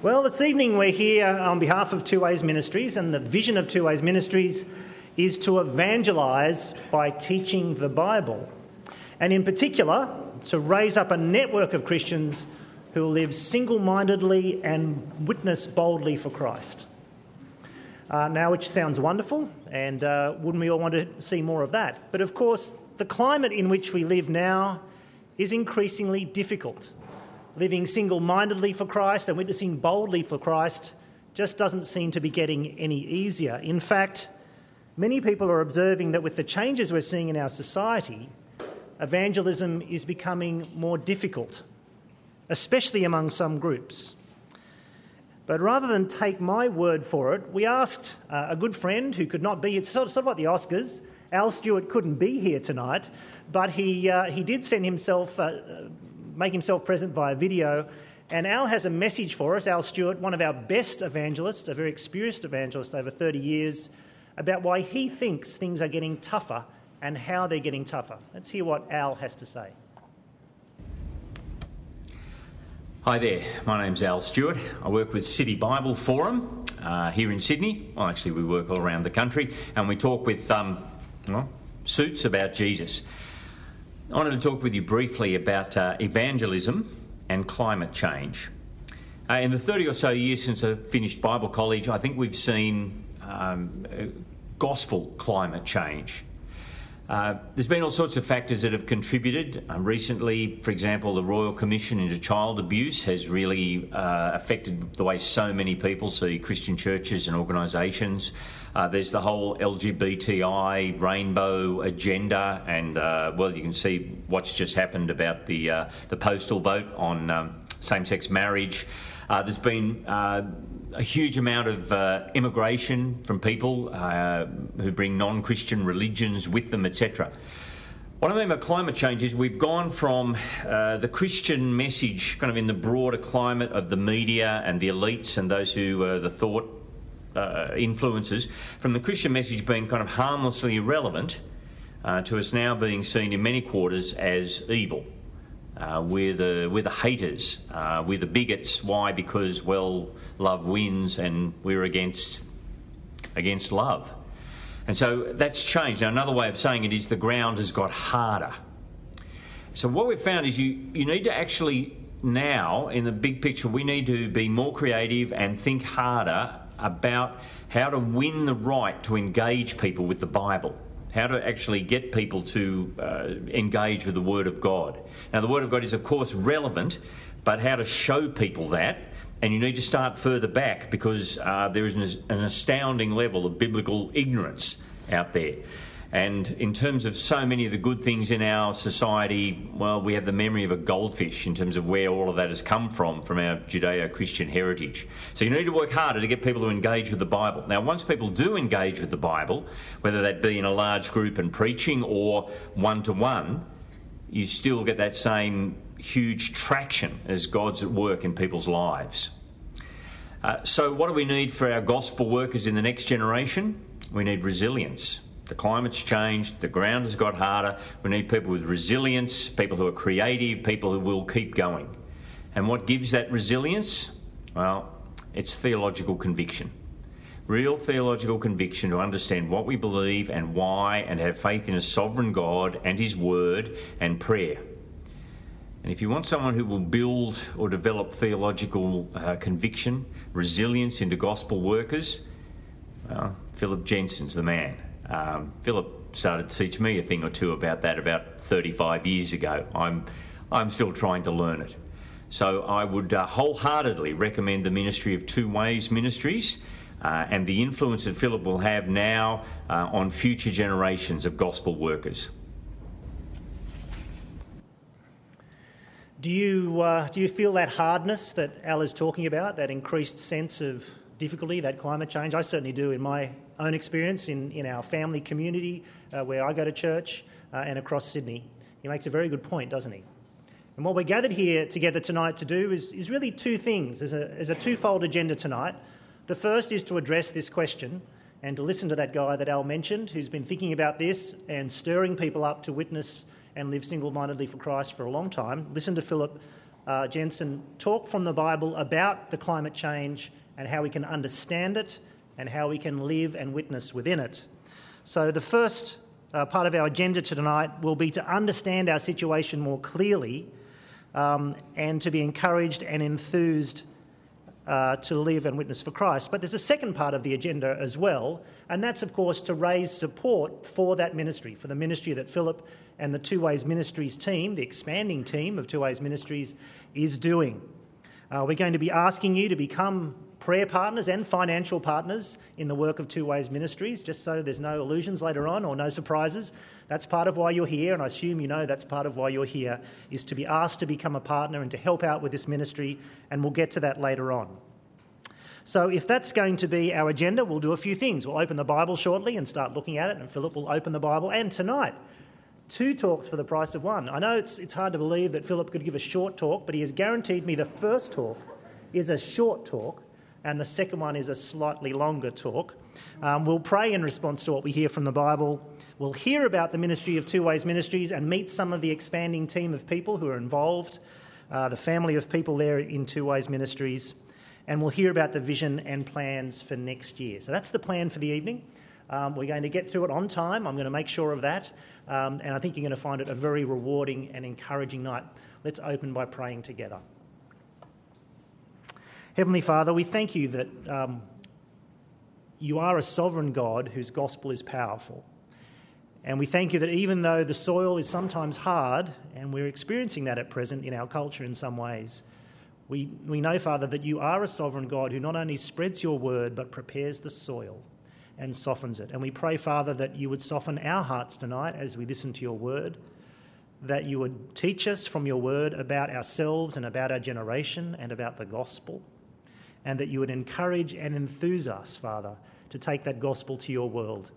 Well, this evening we're here on behalf of Two Ways Ministries, and the vision of Two Ways Ministries is to evangelise by teaching the Bible. And in particular, to raise up a network of Christians who live single mindedly and witness boldly for Christ. Uh, now, which sounds wonderful, and uh, wouldn't we all want to see more of that? But of course, the climate in which we live now is increasingly difficult living single mindedly for Christ and witnessing boldly for Christ just doesn't seem to be getting any easier. In fact, many people are observing that with the changes we're seeing in our society, evangelism is becoming more difficult, especially among some groups. But rather than take my word for it, we asked uh, a good friend who could not be, it's sort of, sort of like the Oscars. Al Stewart couldn't be here tonight, but he, uh, he did send himself uh, make himself present via video. And Al has a message for us, Al Stewart, one of our best evangelists, a very experienced evangelist over 30 years, about why he thinks things are getting tougher and how they're getting tougher. Let's hear what Al has to say. Hi there, my name's Al Stewart. I work with City Bible Forum uh, here in Sydney. Well, actually, we work all around the country and we talk with um, well, suits about Jesus. I wanted to talk with you briefly about uh, evangelism and climate change. Uh, in the 30 or so years since I finished Bible college, I think we've seen um, gospel climate change. Uh, there's been all sorts of factors that have contributed. Um, recently, for example, the Royal Commission into Child Abuse has really uh, affected the way so many people see Christian churches and organisations. Uh, there's the whole LGBTI rainbow agenda, and uh, well, you can see what's just happened about the uh, the postal vote on um, same-sex marriage. Uh, there's been a huge amount of uh, immigration from people uh, who bring non Christian religions with them, etc. What I mean by climate change is we've gone from uh, the Christian message, kind of in the broader climate of the media and the elites and those who are the thought uh, influences, from the Christian message being kind of harmlessly irrelevant to us now being seen in many quarters as evil. Uh, we're the we're the haters. Uh, we're the bigots. Why? Because well, love wins, and we're against against love. And so that's changed. Now, another way of saying it is the ground has got harder. So what we've found is you you need to actually now, in the big picture, we need to be more creative and think harder about how to win the right to engage people with the Bible how to actually get people to uh, engage with the Word of God. Now, the Word of God is, of course, relevant, but how to show people that. And you need to start further back because uh, there is an, an astounding level of biblical ignorance out there. And in terms of so many of the good things in our society, well, we have the memory of a goldfish in terms of where all of that has come from, from our Judeo Christian heritage. So you need to work harder to get people to engage with the Bible. Now, once people do engage with the Bible, whether that be in a large group and preaching or one to one, you still get that same huge traction as God's at work in people's lives. Uh, so, what do we need for our gospel workers in the next generation? We need resilience. The climate's changed, the ground has got harder. We need people with resilience, people who are creative, people who will keep going. And what gives that resilience? Well, it's theological conviction. Real theological conviction to understand what we believe and why, and have faith in a sovereign God and His Word and prayer. And if you want someone who will build or develop theological uh, conviction, resilience into gospel workers, well, Philip Jensen's the man. Um, Philip started to teach me a thing or two about that about 35 years ago. I'm, I'm still trying to learn it. So I would uh, wholeheartedly recommend the ministry of Two Ways Ministries uh, and the influence that Philip will have now uh, on future generations of gospel workers. Do you, uh, do you feel that hardness that Al is talking about, that increased sense of difficulty, that climate change? I certainly do in my own experience in, in our family community uh, where I go to church uh, and across Sydney. He makes a very good point, doesn't he? And what we're gathered here together tonight to do is, is really two things. There's a, there's a twofold agenda tonight. The first is to address this question and to listen to that guy that Al mentioned who's been thinking about this and stirring people up to witness and live single mindedly for Christ for a long time. Listen to Philip uh, Jensen talk from the Bible about the climate change and how we can understand it and how we can live and witness within it. So, the first uh, part of our agenda tonight will be to understand our situation more clearly um, and to be encouraged and enthused uh, to live and witness for Christ. But there's a second part of the agenda as well, and that's, of course, to raise support for that ministry, for the ministry that Philip and the Two Ways Ministries team, the expanding team of Two Ways Ministries, is doing. Uh, we're going to be asking you to become prayer partners and financial partners in the work of Two Ways Ministries, just so there's no illusions later on or no surprises. That's part of why you're here, and I assume you know that's part of why you're here, is to be asked to become a partner and to help out with this ministry, and we'll get to that later on. So, if that's going to be our agenda, we'll do a few things. We'll open the Bible shortly and start looking at it, and Philip will open the Bible. And tonight, two talks for the price of one. I know it's, it's hard to believe that Philip could give a short talk, but he has guaranteed me the first talk is a short talk and the second one is a slightly longer talk. Um, we'll pray in response to what we hear from the Bible. We'll hear about the ministry of Two Ways Ministries and meet some of the expanding team of people who are involved, uh, the family of people there in Two Ways Ministries, and we'll hear about the vision and plans for next year. So that's the plan for the evening. Um, we're going to get through it on time. I'm going to make sure of that. Um, and I think you're going to find it a very rewarding and encouraging night. Let's open by praying together. Heavenly Father, we thank you that um, you are a sovereign God whose gospel is powerful. And we thank you that even though the soil is sometimes hard, and we're experiencing that at present in our culture in some ways, we, we know, Father, that you are a sovereign God who not only spreads your word, but prepares the soil and softens it. And we pray, Father, that you would soften our hearts tonight as we listen to your word, that you would teach us from your word about ourselves and about our generation and about the gospel and that you would encourage and enthuse us, Father, to take that gospel to your world.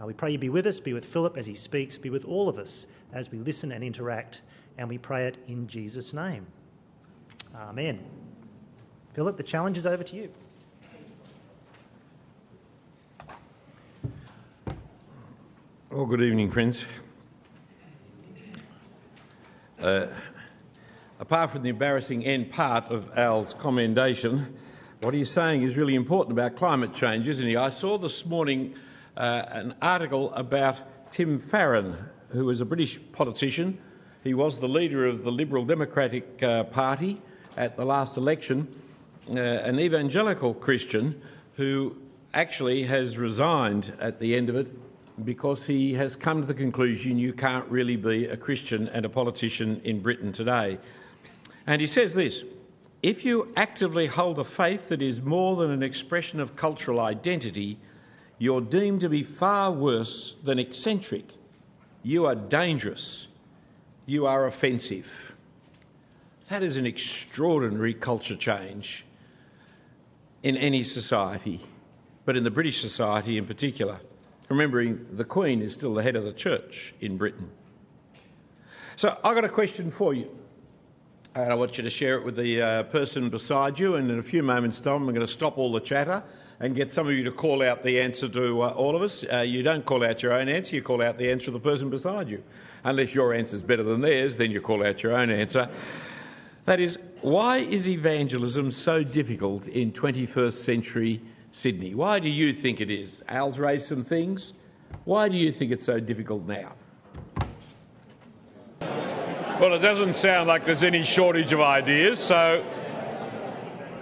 Uh, we pray you be with us, be with Philip as he speaks, be with all of us as we listen and interact, and we pray it in Jesus' name. Amen. Philip, the challenge is over to you. Well, good evening, friends. Uh, apart from the embarrassing end part of Al's commendation, what he's saying is really important about climate change, isn't he? I saw this morning uh, an article about Tim Farron, who was a British politician. He was the leader of the Liberal Democratic uh, Party at the last election, uh, an evangelical Christian who actually has resigned at the end of it because he has come to the conclusion you can't really be a Christian and a politician in Britain today. And he says this if you actively hold a faith that is more than an expression of cultural identity, you're deemed to be far worse than eccentric. You are dangerous. You are offensive. That is an extraordinary culture change in any society, but in the British society in particular. Remembering the Queen is still the head of the church in Britain. So I've got a question for you. And I want you to share it with the uh, person beside you. And in a few moments' time, I'm going to stop all the chatter and get some of you to call out the answer to uh, all of us. Uh, you don't call out your own answer, you call out the answer of the person beside you. Unless your answer is better than theirs, then you call out your own answer. That is, why is evangelism so difficult in 21st century Sydney? Why do you think it is? Al's raised some things. Why do you think it's so difficult now? Well, it doesn't sound like there's any shortage of ideas, so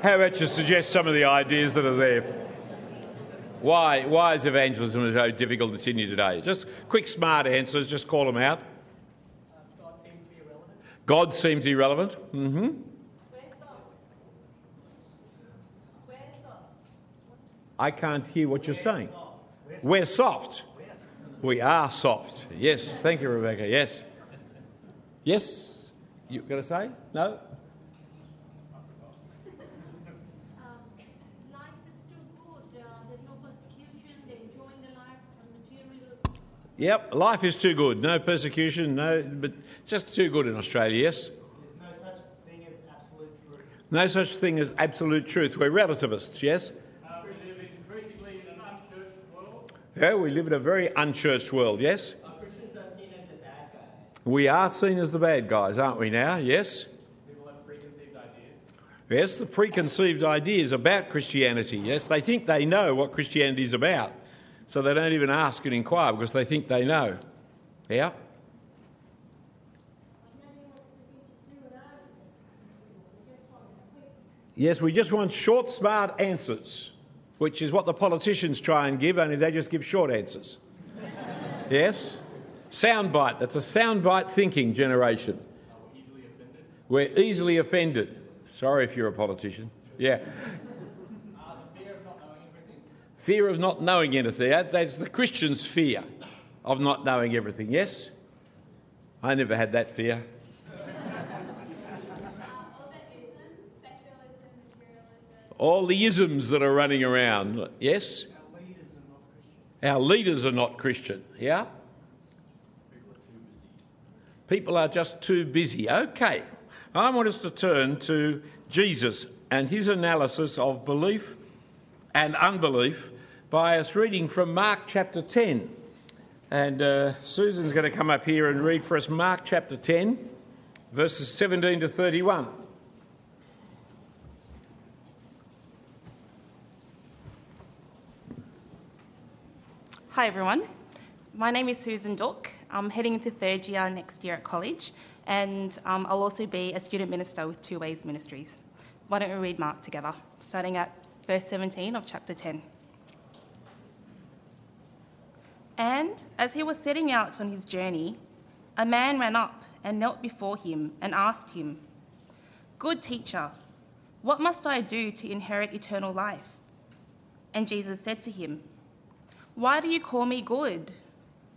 how about you suggest some of the ideas that are there? Why, why is evangelism so difficult in Sydney today? Just quick, smart answers, just call them out. God seems to be irrelevant. God seems irrelevant. Mm-hmm. I can't hear what you're saying. We're soft. We are soft. Yes. Thank you, Rebecca. Yes. Yes? You going to say? No? Yep, life is too good. No persecution, no, but just too good in Australia, yes? There's no such thing as absolute truth. No such thing as absolute truth. We're relativists, yes? Uh, we live increasingly in an unchurched world. Yeah, we live in a very unchurched world, yes? Our Christians are seen as the bad guys. We are seen as the bad guys, aren't we now? Yes? People have preconceived ideas. Yes, the preconceived ideas about Christianity. Yes, they think they know what Christianity is about. So they don't even ask and inquire because they think they know. Yeah? Yes, we just want short, smart answers, which is what the politicians try and give, only they just give short answers. yes? Soundbite. That's a soundbite thinking generation. We're easily offended. Sorry if you're a politician. Yeah. Uh, fear of not knowing anything. That's the Christian's fear of not knowing everything. Yes? I never had that fear. All the isms that are running around. Yes? Our leaders are not Christian. Yeah? People are just too busy. Okay. I want us to turn to Jesus and his analysis of belief and unbelief by us reading from Mark chapter 10. And uh, Susan's going to come up here and read for us Mark chapter 10, verses 17 to 31. Hi everyone, my name is Susan Dook. I'm heading into third year next year at college, and um, I'll also be a student minister with Two Ways Ministries. Why don't we read Mark together, starting at verse 17 of chapter 10. And as he was setting out on his journey, a man ran up and knelt before him and asked him, Good teacher, what must I do to inherit eternal life? And Jesus said to him, Why do you call me good?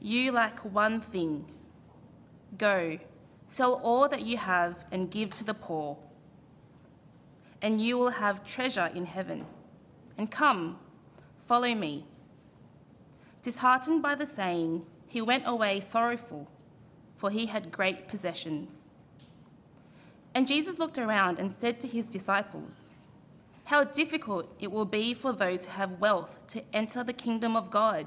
You lack one thing. Go, sell all that you have and give to the poor, and you will have treasure in heaven. And come, follow me. Disheartened by the saying, he went away sorrowful, for he had great possessions. And Jesus looked around and said to his disciples, How difficult it will be for those who have wealth to enter the kingdom of God.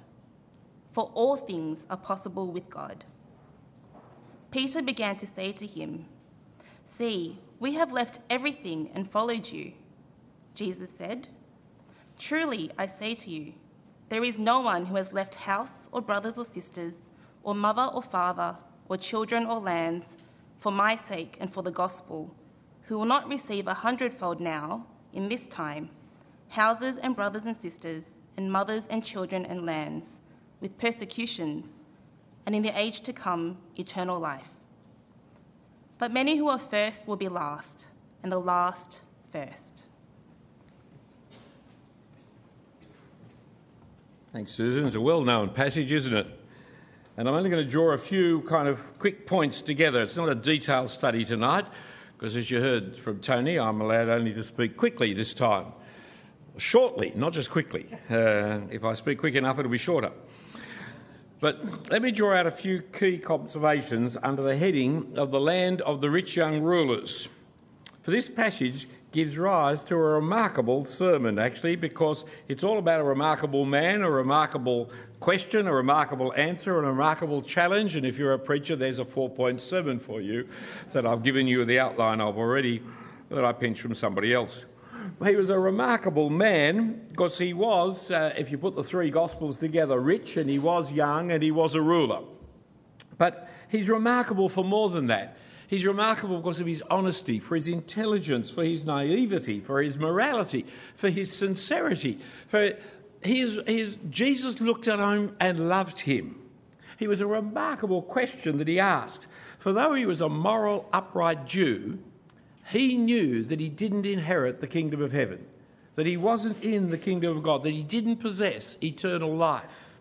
For all things are possible with God. Peter began to say to him, See, we have left everything and followed you. Jesus said, Truly I say to you, there is no one who has left house or brothers or sisters, or mother or father, or children or lands, for my sake and for the gospel, who will not receive a hundredfold now, in this time, houses and brothers and sisters, and mothers and children and lands, with persecutions, and in the age to come, eternal life. But many who are first will be last, and the last first. Thanks, Susan. It's a well known passage, isn't it? And I'm only going to draw a few kind of quick points together. It's not a detailed study tonight, because as you heard from Tony, I'm allowed only to speak quickly this time. Shortly, not just quickly. Uh, if I speak quick enough, it'll be shorter. But let me draw out a few key observations under the heading of the land of the rich young rulers. For this passage gives rise to a remarkable sermon, actually, because it's all about a remarkable man, a remarkable question, a remarkable answer, a remarkable challenge. And if you're a preacher, there's a four point sermon for you that I've given you the outline of already that I pinched from somebody else. He was a remarkable man because he was, uh, if you put the three Gospels together, rich and he was young and he was a ruler. But he's remarkable for more than that. He's remarkable because of his honesty, for his intelligence, for his naivety, for his morality, for his sincerity. For his, his, Jesus looked at him and loved him. He was a remarkable question that he asked. For though he was a moral, upright Jew, he knew that he didn't inherit the kingdom of heaven, that he wasn't in the kingdom of God, that he didn't possess eternal life.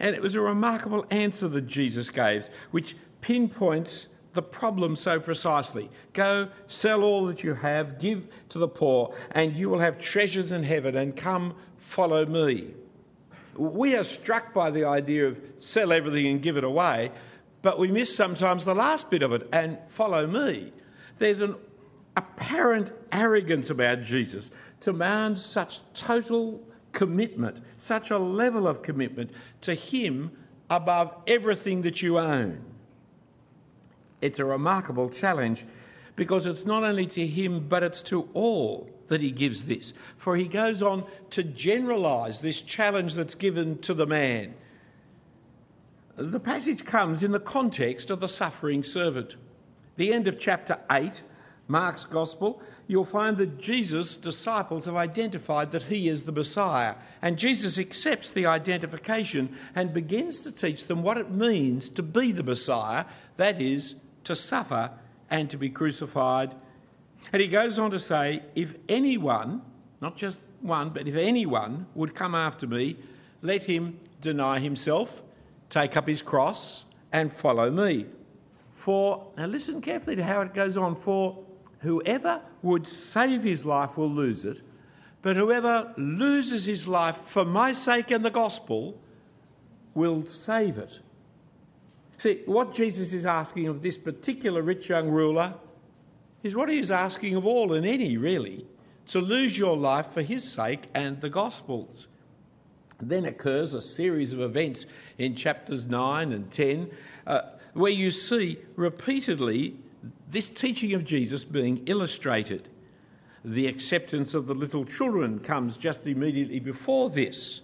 And it was a remarkable answer that Jesus gave, which pinpoints the problem so precisely. Go, sell all that you have, give to the poor, and you will have treasures in heaven, and come, follow me. We are struck by the idea of sell everything and give it away, but we miss sometimes the last bit of it and follow me. There's an apparent arrogance about Jesus demands such total commitment, such a level of commitment to Him above everything that you own. It's a remarkable challenge because it's not only to him but it's to all that he gives this. For he goes on to generalise this challenge that's given to the man. The passage comes in the context of the suffering servant. The end of chapter 8, Mark's Gospel, you'll find that Jesus' disciples have identified that he is the Messiah. And Jesus accepts the identification and begins to teach them what it means to be the Messiah, that is, to suffer and to be crucified. And he goes on to say, if anyone, not just one, but if anyone would come after me, let him deny himself, take up his cross, and follow me. For, now listen carefully to how it goes on, for whoever would save his life will lose it, but whoever loses his life for my sake and the gospel will save it. See, what Jesus is asking of this particular rich young ruler is what he is asking of all and any, really, to lose your life for his sake and the Gospels. Then occurs a series of events in chapters 9 and 10 uh, where you see repeatedly this teaching of Jesus being illustrated. The acceptance of the little children comes just immediately before this.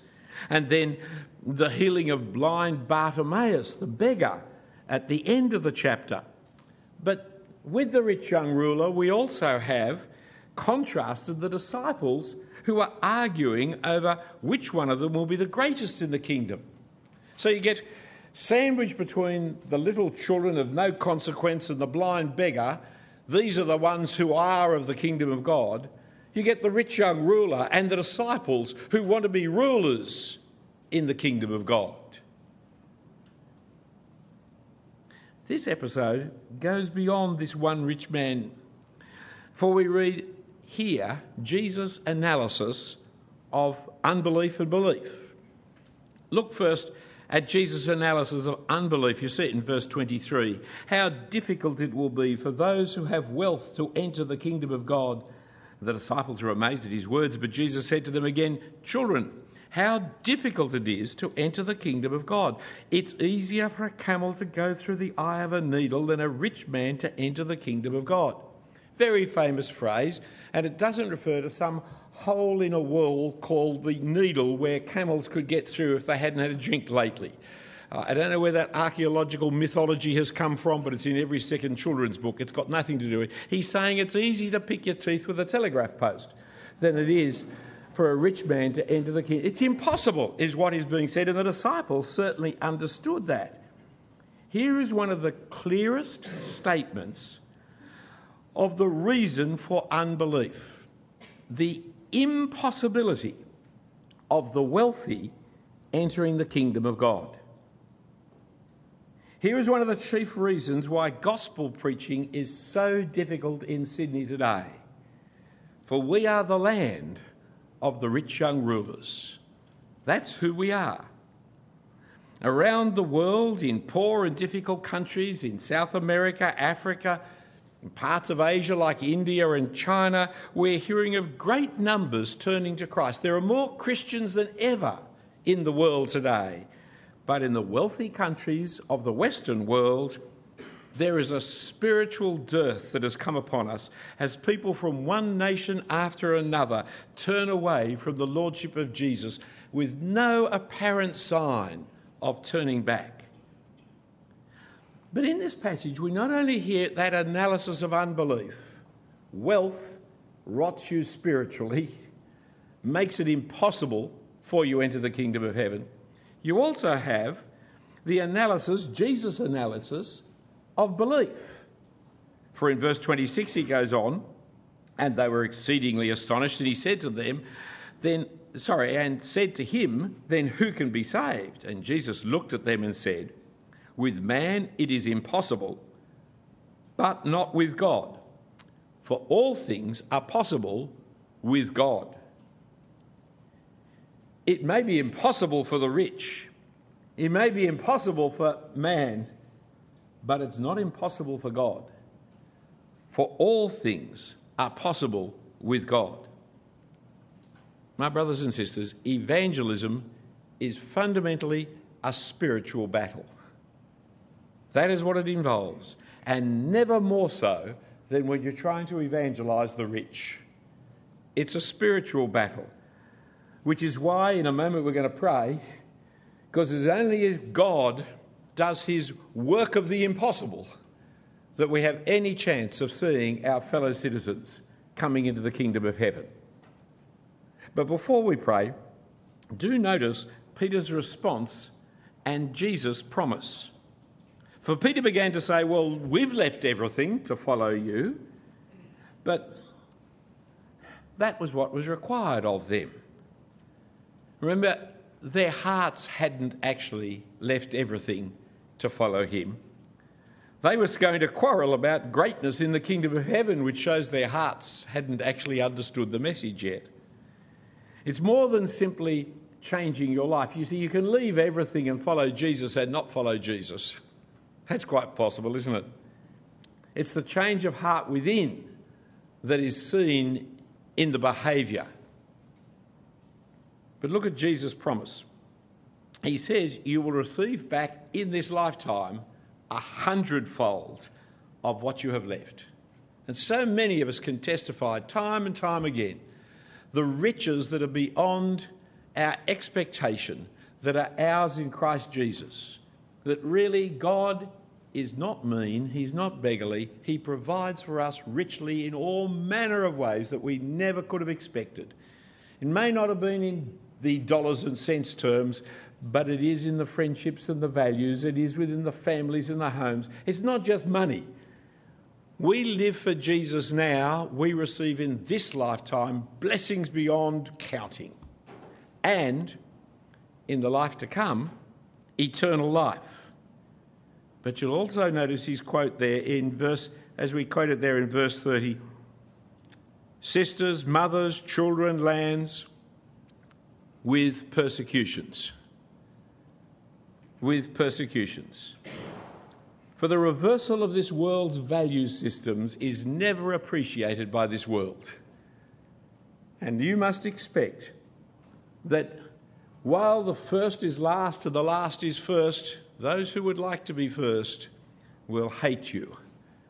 And then the healing of blind Bartimaeus, the beggar, at the end of the chapter. But with the rich young ruler, we also have contrasted the disciples who are arguing over which one of them will be the greatest in the kingdom. So you get sandwiched between the little children of no consequence and the blind beggar. These are the ones who are of the kingdom of God. You get the rich young ruler and the disciples who want to be rulers in the kingdom of God. This episode goes beyond this one rich man, for we read here Jesus' analysis of unbelief and belief. Look first at Jesus' analysis of unbelief. You see it in verse 23. How difficult it will be for those who have wealth to enter the kingdom of God. The disciples were amazed at his words, but Jesus said to them again, Children, how difficult it is to enter the kingdom of God. It's easier for a camel to go through the eye of a needle than a rich man to enter the kingdom of God. Very famous phrase, and it doesn't refer to some hole in a wall called the needle where camels could get through if they hadn't had a drink lately. Uh, I don't know where that archaeological mythology has come from, but it's in every second children's book. It's got nothing to do with it. He's saying it's easy to pick your teeth with a telegraph post than it is for a rich man to enter the kingdom. It's impossible, is what is being said, and the disciples certainly understood that. Here is one of the clearest statements of the reason for unbelief the impossibility of the wealthy entering the kingdom of God. Here is one of the chief reasons why gospel preaching is so difficult in Sydney today. For we are the land of the rich young rulers. That's who we are. Around the world, in poor and difficult countries, in South America, Africa, in parts of Asia like India and China, we're hearing of great numbers turning to Christ. There are more Christians than ever in the world today. But in the wealthy countries of the Western world, there is a spiritual dearth that has come upon us as people from one nation after another turn away from the Lordship of Jesus with no apparent sign of turning back. But in this passage, we not only hear that analysis of unbelief, wealth rots you spiritually, makes it impossible for you to enter the kingdom of heaven. You also have the analysis, Jesus' analysis, of belief. For in verse 26 he goes on, and they were exceedingly astonished, and he said to them, then, sorry, and said to him, then who can be saved? And Jesus looked at them and said, with man it is impossible, but not with God. For all things are possible with God. It may be impossible for the rich, it may be impossible for man, but it's not impossible for God. For all things are possible with God. My brothers and sisters, evangelism is fundamentally a spiritual battle. That is what it involves, and never more so than when you're trying to evangelise the rich. It's a spiritual battle, which is why in a moment we're going to pray, because it's only if God does his work of the impossible that we have any chance of seeing our fellow citizens coming into the kingdom of heaven. But before we pray, do notice Peter's response and Jesus' promise. For Peter began to say, Well, we've left everything to follow you. But that was what was required of them. Remember, their hearts hadn't actually left everything to follow him. They were going to quarrel about greatness in the kingdom of heaven, which shows their hearts hadn't actually understood the message yet. It's more than simply changing your life. You see, you can leave everything and follow Jesus and not follow Jesus. That's quite possible, isn't it? It's the change of heart within that is seen in the behaviour. But look at Jesus' promise. He says, You will receive back in this lifetime a hundredfold of what you have left. And so many of us can testify time and time again the riches that are beyond our expectation that are ours in Christ Jesus that really God is not mean, He's not beggarly, He provides for us richly in all manner of ways that we never could have expected. It may not have been in the dollars and cents terms, but it is in the friendships and the values, it is within the families and the homes. It's not just money. We live for Jesus now, we receive in this lifetime blessings beyond counting. And in the life to come, eternal life. But you'll also notice his quote there in verse, as we quoted there in verse 30 sisters, mothers, children, lands, with persecutions. With persecutions. For the reversal of this world's value systems is never appreciated by this world. And you must expect that while the first is last and the last is first, those who would like to be first will hate you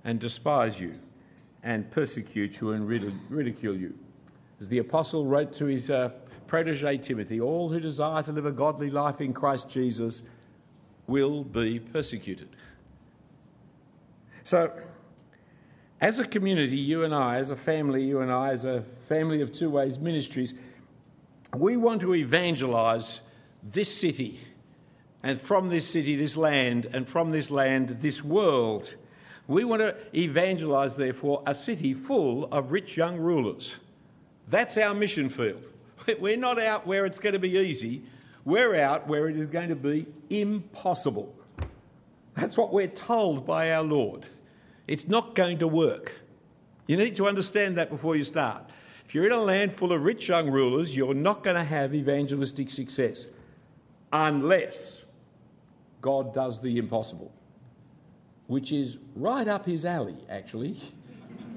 and despise you and persecute you and ridicule you. As the apostle wrote to his uh, protege Timothy, all who desire to live a godly life in Christ Jesus will be persecuted. So, as a community, you and I, as a family, you and I, as a family of Two Ways Ministries, we want to evangelise this city, and from this city, this land, and from this land, this world. We want to evangelise, therefore, a city full of rich young rulers. That's our mission field. We're not out where it's going to be easy, we're out where it is going to be impossible. That's what we're told by our Lord. It's not going to work. You need to understand that before you start. If you're in a land full of rich young rulers, you're not going to have evangelistic success unless God does the impossible, which is right up his alley, actually.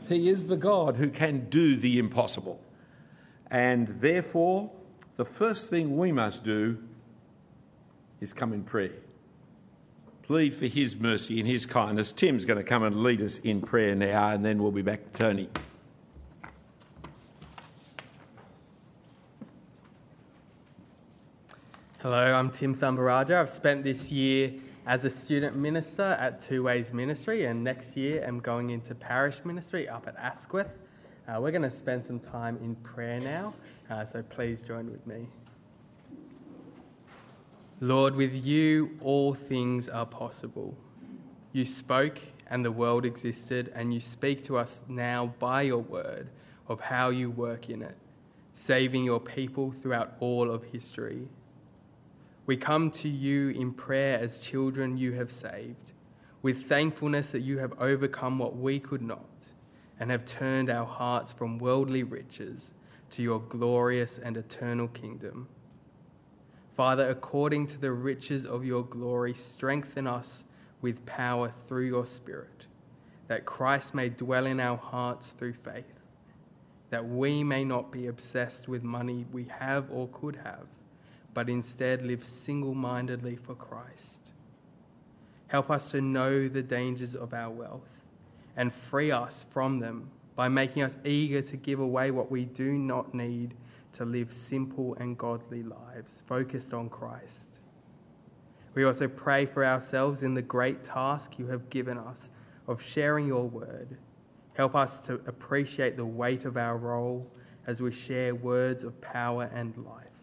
he is the God who can do the impossible. And therefore, the first thing we must do is come in prayer. Plead for his mercy and his kindness. Tim's going to come and lead us in prayer now, and then we'll be back to Tony. Hello, I'm Tim Thambaraja. I've spent this year as a student minister at Two Ways Ministry, and next year I'm going into parish ministry up at Asquith. Uh, we're going to spend some time in prayer now, uh, so please join with me. Lord, with you all things are possible. You spoke and the world existed, and you speak to us now by your word of how you work in it, saving your people throughout all of history. We come to you in prayer as children you have saved, with thankfulness that you have overcome what we could not, and have turned our hearts from worldly riches to your glorious and eternal kingdom. Father, according to the riches of your glory, strengthen us with power through your Spirit, that Christ may dwell in our hearts through faith, that we may not be obsessed with money we have or could have but instead live single mindedly for Christ. Help us to know the dangers of our wealth and free us from them by making us eager to give away what we do not need to live simple and godly lives focused on Christ. We also pray for ourselves in the great task you have given us of sharing your word. Help us to appreciate the weight of our role as we share words of power and life.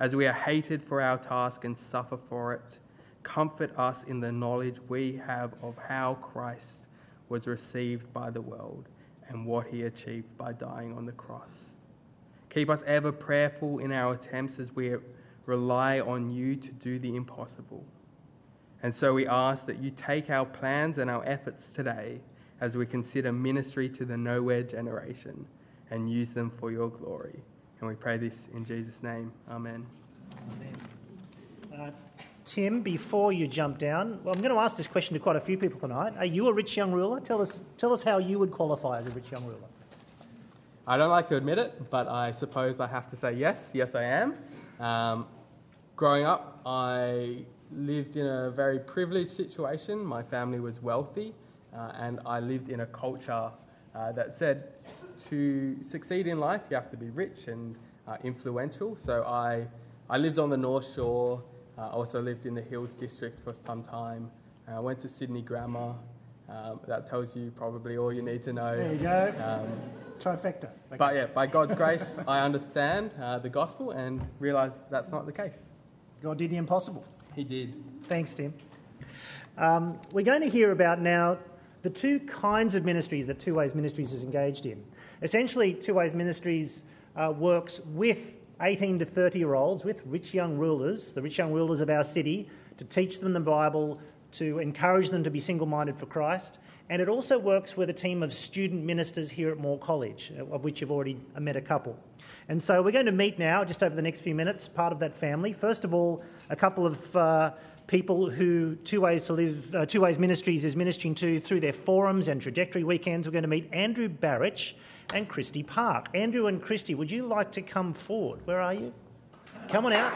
As we are hated for our task and suffer for it, comfort us in the knowledge we have of how Christ was received by the world and what he achieved by dying on the cross. Keep us ever prayerful in our attempts as we rely on you to do the impossible. And so we ask that you take our plans and our efforts today as we consider ministry to the nowhere generation and use them for your glory. And we pray this in Jesus' name. Amen. Amen. Uh, Tim, before you jump down, well, I'm going to ask this question to quite a few people tonight. Are you a rich young ruler? Tell us, tell us how you would qualify as a rich young ruler. I don't like to admit it, but I suppose I have to say yes. Yes, I am. Um, growing up, I lived in a very privileged situation. My family was wealthy, uh, and I lived in a culture uh, that said to succeed in life, you have to be rich and uh, influential. So I, I lived on the North Shore. I uh, also lived in the Hills District for some time. I uh, went to Sydney Grammar. Um, that tells you probably all you need to know. There you go. Um, Trifecta. Okay. But yeah, by God's grace, I understand uh, the gospel and realise that's not the case. God did the impossible. He did. Thanks, Tim. Um, we're going to hear about now the two kinds of ministries that Two Ways Ministries is engaged in. Essentially, Two Ways Ministries uh, works with 18 to 30 year olds, with rich young rulers, the rich young rulers of our city, to teach them the Bible, to encourage them to be single minded for Christ. And it also works with a team of student ministers here at Moore College, uh, of which you've already met a couple. And so we're going to meet now, just over the next few minutes, part of that family. First of all, a couple of uh, people who Two Ways to Live, uh, Two Ways Ministries is ministering to through their forums and trajectory weekends. We're going to meet Andrew Barrich and Christy Park. Andrew and Christy, would you like to come forward? Where are you? Come on out.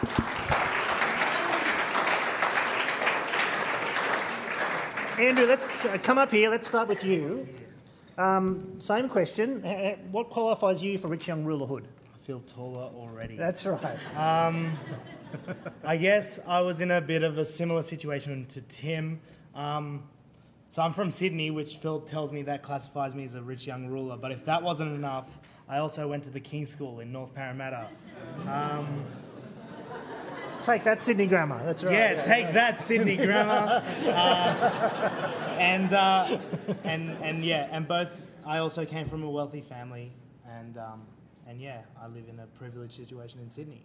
Andrew, let's uh, come up here. Let's start with you. Um, same question. What qualifies you for rich young rulerhood? I feel taller already. That's right. Um, I guess I was in a bit of a similar situation to Tim. Um, so I'm from Sydney, which Philip tells me that classifies me as a rich young ruler. But if that wasn't enough, I also went to the King's School in North Parramatta. Um, take that Sydney grammar. That's right. Yeah, take that Sydney grammar. Uh, and uh, and and yeah, and both. I also came from a wealthy family, and um, and yeah, I live in a privileged situation in Sydney.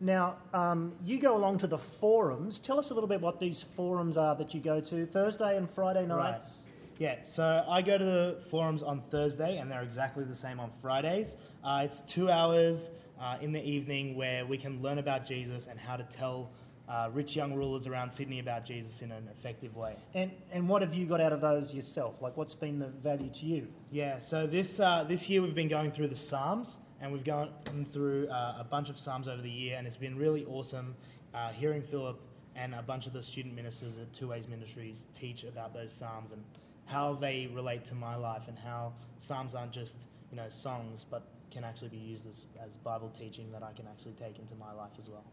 Now, um, you go along to the forums. Tell us a little bit what these forums are that you go to Thursday and Friday nights. Right. Yeah, so I go to the forums on Thursday, and they're exactly the same on Fridays. Uh, it's two hours uh, in the evening where we can learn about Jesus and how to tell uh, rich young rulers around Sydney about Jesus in an effective way. And and what have you got out of those yourself? Like, what's been the value to you? Yeah, so this uh, this year we've been going through the Psalms and we've gone through uh, a bunch of Psalms over the year, and it's been really awesome uh, hearing Philip and a bunch of the student ministers at Two Ways Ministries teach about those Psalms and how they relate to my life and how Psalms aren't just you know songs, but can actually be used as, as Bible teaching that I can actually take into my life as well.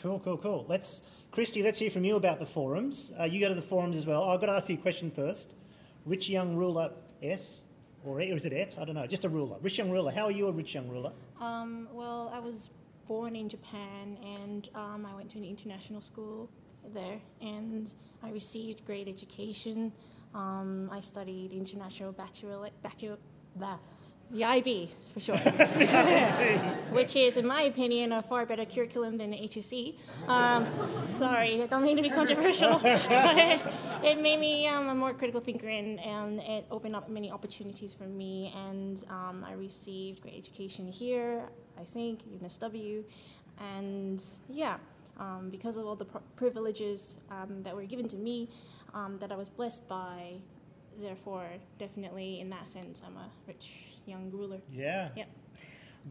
Cool, cool, cool. Let's, Christy, let's hear from you about the forums. Uh, you go to the forums as well. I've got to ask you a question first. Rich young ruler S, or, is it Et? I don't know. Just a ruler. Rich young ruler. How are you a rich young ruler? Um, well, I was born in Japan and um, I went to an international school there and I received great education. Um, I studied international bachelor, bah, the IB for sure. which is, in my opinion, a far better curriculum than the HSC. Um, sorry, I don't mean to be controversial, but it, it made me um, a more critical thinker and, and it opened up many opportunities for me. And um, I received great education here, I think, UNSW, and yeah. Um, because of all the privileges um, that were given to me, um, that I was blessed by, therefore, definitely in that sense, I'm a rich young ruler. Yeah. Yep.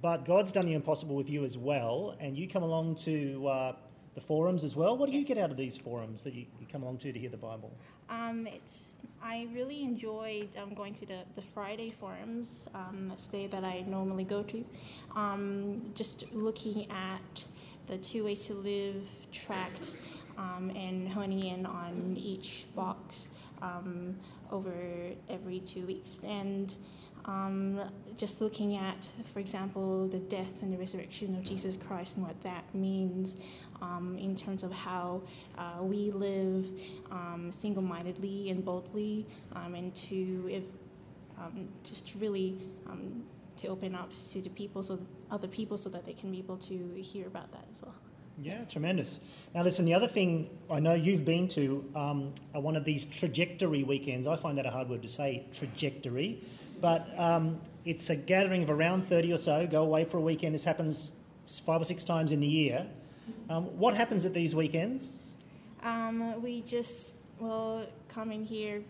But God's done the impossible with you as well, and you come along to uh, the forums as well. What do you get out of these forums that you, you come along to to hear the Bible? Um, it's I really enjoyed um, going to the, the Friday forums, um, a day that I normally go to. Um, just looking at the two ways to live tract um, and honing in on each box um, over every two weeks. And um, just looking at, for example, the death and the resurrection of Jesus Christ and what that means um, in terms of how uh, we live um, single mindedly and boldly, um, and to if, um, just really um, to open up to the people, so other people, so that they can be able to hear about that as well. Yeah, tremendous. Now, listen, the other thing I know you've been to um, one of these trajectory weekends. I find that a hard word to say, trajectory. But um, it's a gathering of around 30 or so, go away for a weekend. This happens five or six times in the year. Um, what happens at these weekends? Um, we just will come in here,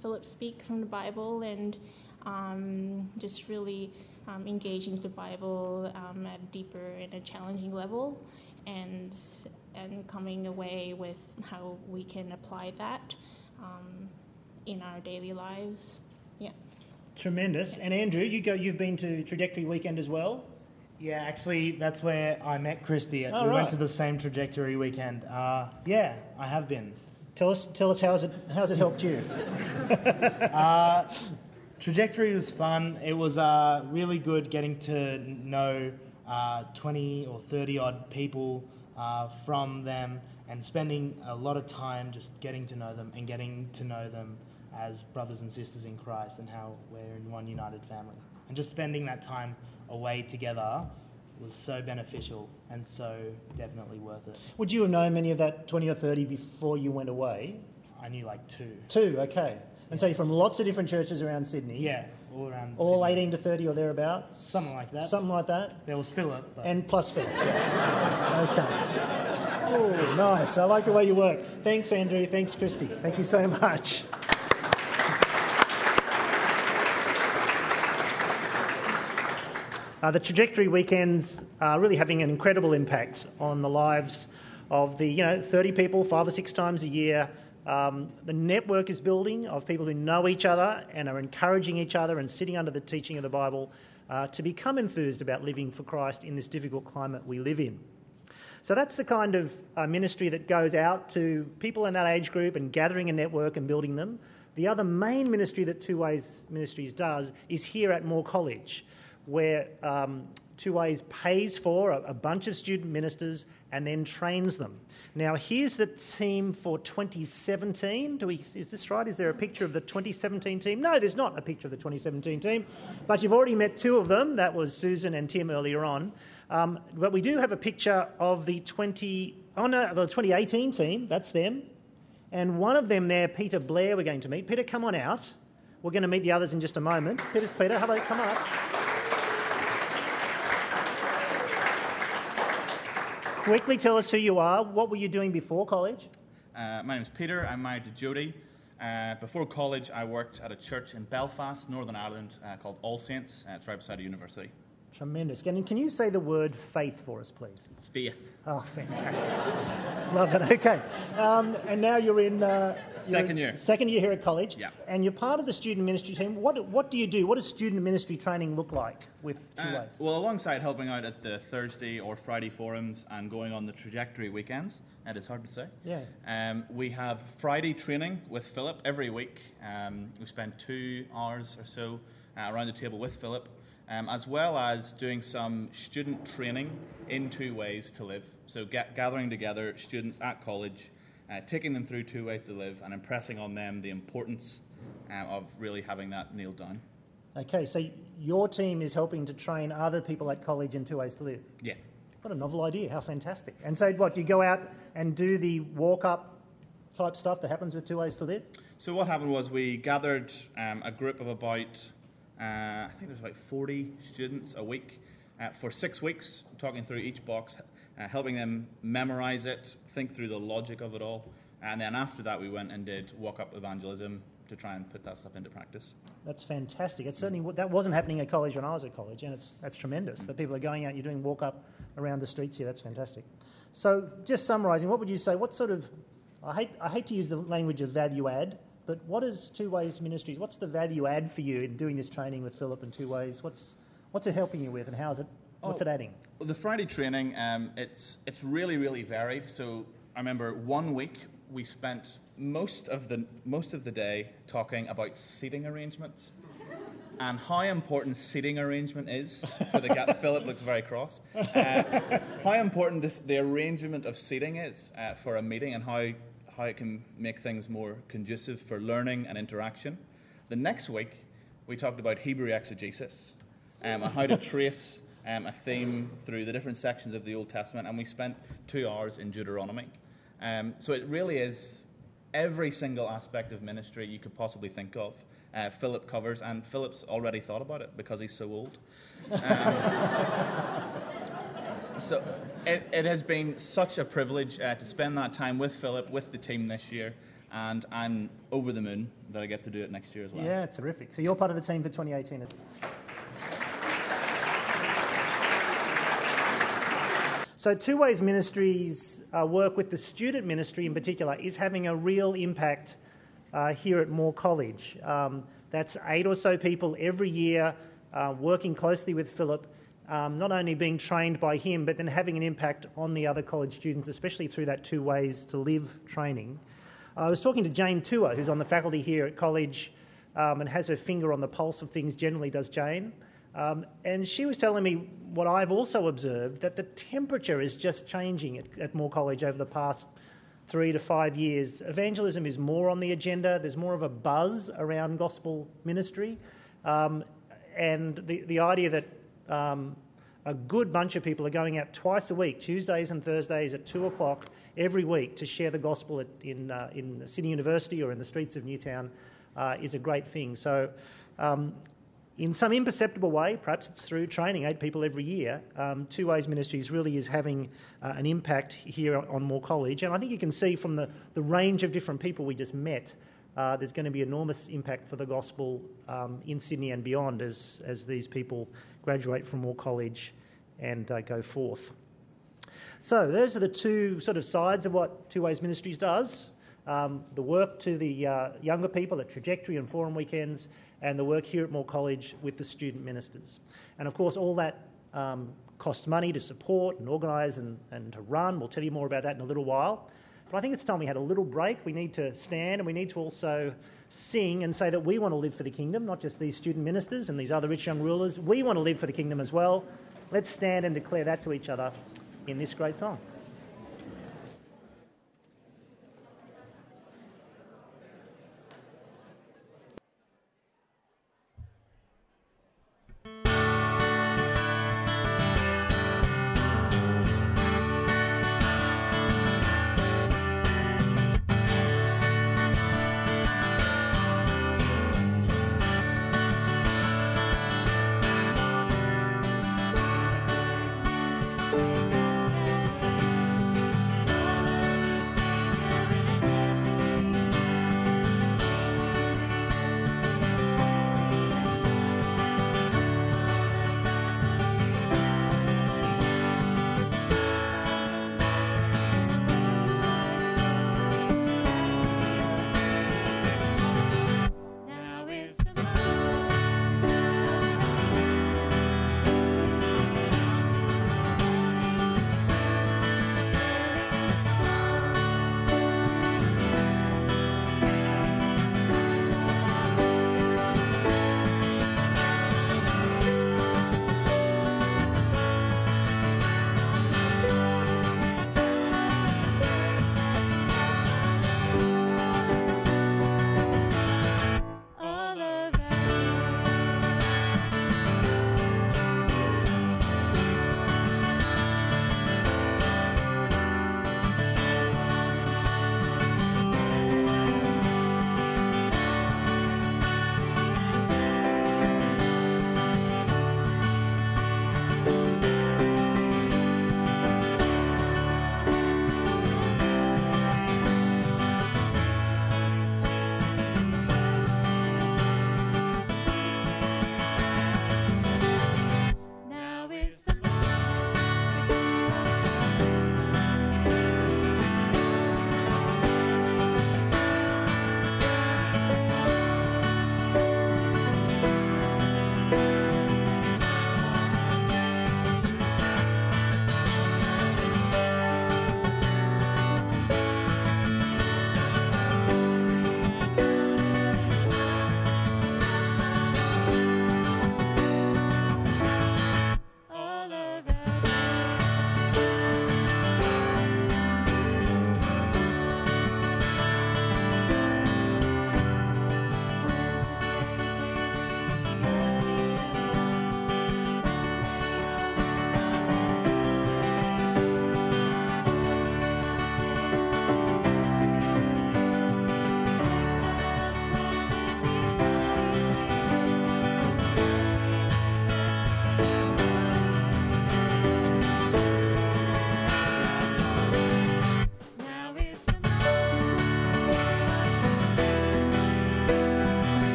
Philip speak from the Bible, and um, just really um, engage the Bible um, at a deeper and a challenging level, and and coming away with how we can apply that in our daily lives. Yeah. Tremendous. And Andrew, you go. You've been to Trajectory Weekend as well. Yeah, actually, that's where I met Christy. Oh, we right. went to the same trajectory weekend. Uh, yeah, I have been. Tell us, tell us, how's it, how's it helped you? Uh, trajectory was fun. It was uh, really good getting to know uh, 20 or 30 odd people uh, from them and spending a lot of time just getting to know them and getting to know them as brothers and sisters in Christ and how we're in one united family. And just spending that time away together was so beneficial and so definitely worth it. Would you have known many of that 20 or 30 before you went away? I knew like two. Two, okay. And so you're from lots of different churches around Sydney. Yeah, all around. All Sydney. 18 to 30 or thereabouts? Something like that. Something like that? There was Philip. But And plus Philip. Yeah. Okay. Oh, nice. I like the way you work. Thanks, Andrew. Thanks, Christy. Thank you so much. Uh, the trajectory weekends are really having an incredible impact on the lives of the, you know, 30 people five or six times a year. Um, the network is building of people who know each other and are encouraging each other and sitting under the teaching of the Bible uh, to become enthused about living for Christ in this difficult climate we live in. So that's the kind of uh, ministry that goes out to people in that age group and gathering a network and building them. The other main ministry that Two Ways Ministries does is here at Moore College, where um, Two Ways pays for a, bunch of student ministers and then trains them. Now, here's the team for 2017. Do we, is this right? Is there a picture of the 2017 team? No, there's not a picture of the 2017 team, but you've already met two of them. That was Susan and Tim earlier on. Um, but we do have a picture of the 20, oh no, the 2018 team. That's them. And one of them there, Peter Blair, we're going to meet. Peter, come on out. We're going to meet the others in just a moment. Peter's Peter. How about come up? Quickly tell us who you are. What were you doing before college? Uh, my name is Peter. I'm married to Jodie. Uh, before college, I worked at a church in Belfast, Northern Ireland, uh, called All Saints. Uh, it's right beside a university. Tremendous. Can, can you say the word faith for us, please? Faith. Oh, fantastic. Love it. Okay. Um, and now you're in. Uh, you're Second year. Second year here at college. Yeah. And you're part of the student ministry team. What, what do you do? What does student ministry training look like with two Uh, ways? well, alongside helping out at the Thursday or Friday forums and going on the trajectory weekends, and it is hard to say. Yeah. Um, we have Friday training with Philip every week. Um, we spend two hours or so uh, around the table with Philip, um, as well as doing some student training in two ways to live. So get, gathering together students at college, uh, taking them through two ways to live, and impressing on them the importance uh, of really having that nailed down. Okay, so your team is helping to train other people at college in two ways to live. Yeah. What a novel idea. How fantastic. And so, what, do you go out and do the walk up type stuff that happens with two ways to live? So what happened was we gathered um, a group of about, I think there's about 40 students a week uh, for six weeks, talking through each box, uh, helping them memorize it, think through the logic of it all, and then after that we went and did walk-up evangelism to try and put that stuff into practice. That's fantastic. It's certainly that wasn't happening at college when I was at college, and it's that's tremendous. That people are going out, you're doing walk up around the streets here. That's fantastic. So, just summarising, what would you say? What sort of I hate I hate to use the language of value add, but what is Two Ways Ministries? What's the value add for you in doing this training with Philip and Two Ways? What's what's it helping you with, and how's it what's Oh. it adding? Well, the Friday training, um, it's it's really really varied. So I remember one week we spent most of the most of the day talking about seating arrangements and how important seating arrangement is for the guy. Philip looks very cross. Uh, how important this, the arrangement of seating is uh, for a meeting and how how it can make things more conducive for learning and interaction. The next week we talked about Hebrew exegesis um, and how to trace um, a theme through the different sections of the Old Testament, and we spent two hours in Deuteronomy. Um, so it really is every single aspect of ministry you could possibly think of. Uh, Philip covers, and Philip's already thought about it because he's so old. So it, it has been such a privilege uh, to spend that time with Philip, with the team this year, and I'm over the moon that I get to do it next year as well. Yeah, terrific. So you're part of the team for 2018. So, Two Ways Ministries uh, work with the student ministry in particular is having a real impact uh, here at Moore College. Um, that's eight or so people every year uh, working closely with Philip, um, not only being trained by him, but then having an impact on the other college students, especially through that Two Ways to Live training. I was talking to Jane Tooher, who's on the faculty here at college um, and has her finger on the pulse of things, generally does Jane. Um, and she was telling me what I've also observed that the temperature is just changing at, at Moore College over the past three to five years. Evangelism is more on the agenda, there's more of a buzz around gospel ministry. Um, and the, the idea that um, a good bunch of people are going out twice a week, Tuesdays and Thursdays at 2 o'clock every week, to share the gospel at, in, uh, in Sydney University or in the streets of Newtown uh, is a great thing. So, um, in some imperceptible way, perhaps it's through training eight people every year, um, Two Ways Ministries really is having uh, an impact here on Moore College. And I think you can see from the, the range of different people we just met, uh, there's going to be enormous impact for the gospel um, in Sydney and beyond as, as these people graduate from Moore College and uh, go forth. So, those are the two sort of sides of what Two Ways Ministries does um, the work to the uh, younger people at Trajectory and Forum Weekends, and the work here at Moore College with the student ministers. And of course, all that um, costs money to support and organise and, and to run. We'll tell you more about that in a little while. But I think it's time we had a little break. We need to stand and we need to also sing and say that we want to live for the kingdom, not just these student ministers and these other rich young rulers. We want to live for the kingdom as well. Let's stand and declare that to each other in this great song.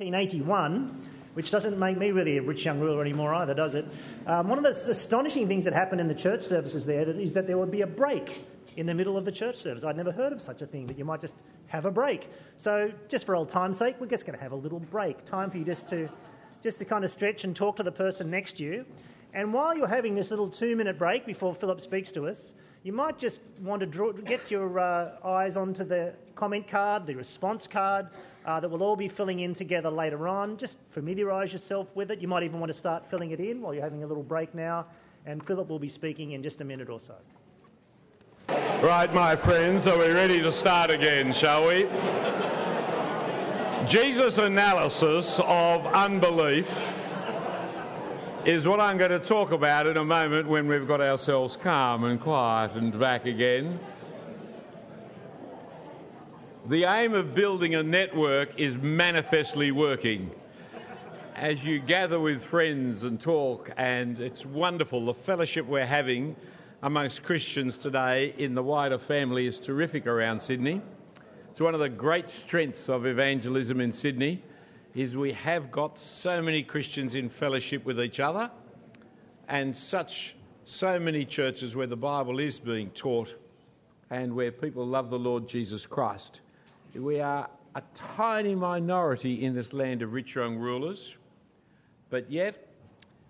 1981, which doesn't make me really a rich young ruler anymore either, does it? Um, one of the astonishing things that happened in the church services there is that there would be a break in the middle of the church service. I'd never heard of such a thing, that you might just have a break. So, just for old time's sake, we're just going to have a little break. Time for you just to, just to kind of stretch and talk to the person next to you. And while you're having this little two minute break before Philip speaks to us, you might just want to draw, get your uh, eyes onto the comment card, the response card uh, that we'll all be filling in together later on. Just familiarise yourself with it. You might even want to start filling it in while you're having a little break now. And Philip will be speaking in just a minute or so. Right, my friends, are we ready to start again, shall we? Jesus' analysis of unbelief is what I'm going to talk about in a moment when we've got ourselves calm and quiet and back again. The aim of building a network is manifestly working. As you gather with friends and talk, and it's wonderful, the fellowship we're having amongst Christians today in the wider family is terrific around Sydney. It's one of the great strengths of evangelism in Sydney is we have got so many Christians in fellowship with each other and such so many churches where the Bible is being taught and where people love the Lord Jesus Christ. We are a tiny minority in this land of rich young rulers, but yet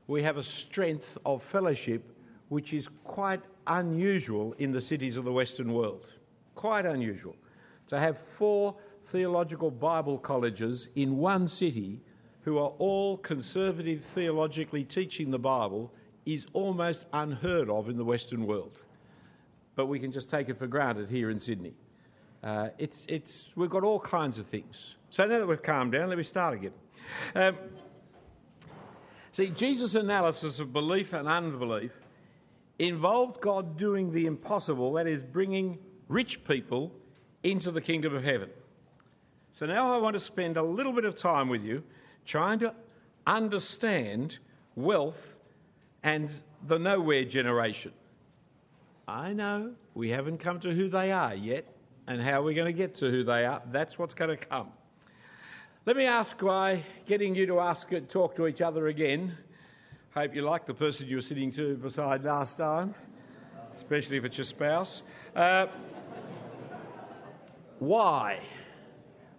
we have a strength of fellowship which is quite unusual in the cities of the Western world. Quite unusual. To have four theological Bible colleges in one city who are all conservative theologically teaching the Bible is almost unheard of in the Western world. But we can just take it for granted here in Sydney. Uh, it's, it's, we've got all kinds of things. So now that we've calmed down, let me start again. Um, see, Jesus' analysis of belief and unbelief involves God doing the impossible, that is, bringing rich people into the kingdom of heaven. So now I want to spend a little bit of time with you trying to understand wealth and the nowhere generation. I know we haven't come to who they are yet, and how we're going to get to who they are. That's what's going to come. Let me ask by getting you to ask, it talk to each other again. Hope you like the person you were sitting to beside last time, especially if it's your spouse. Uh, why?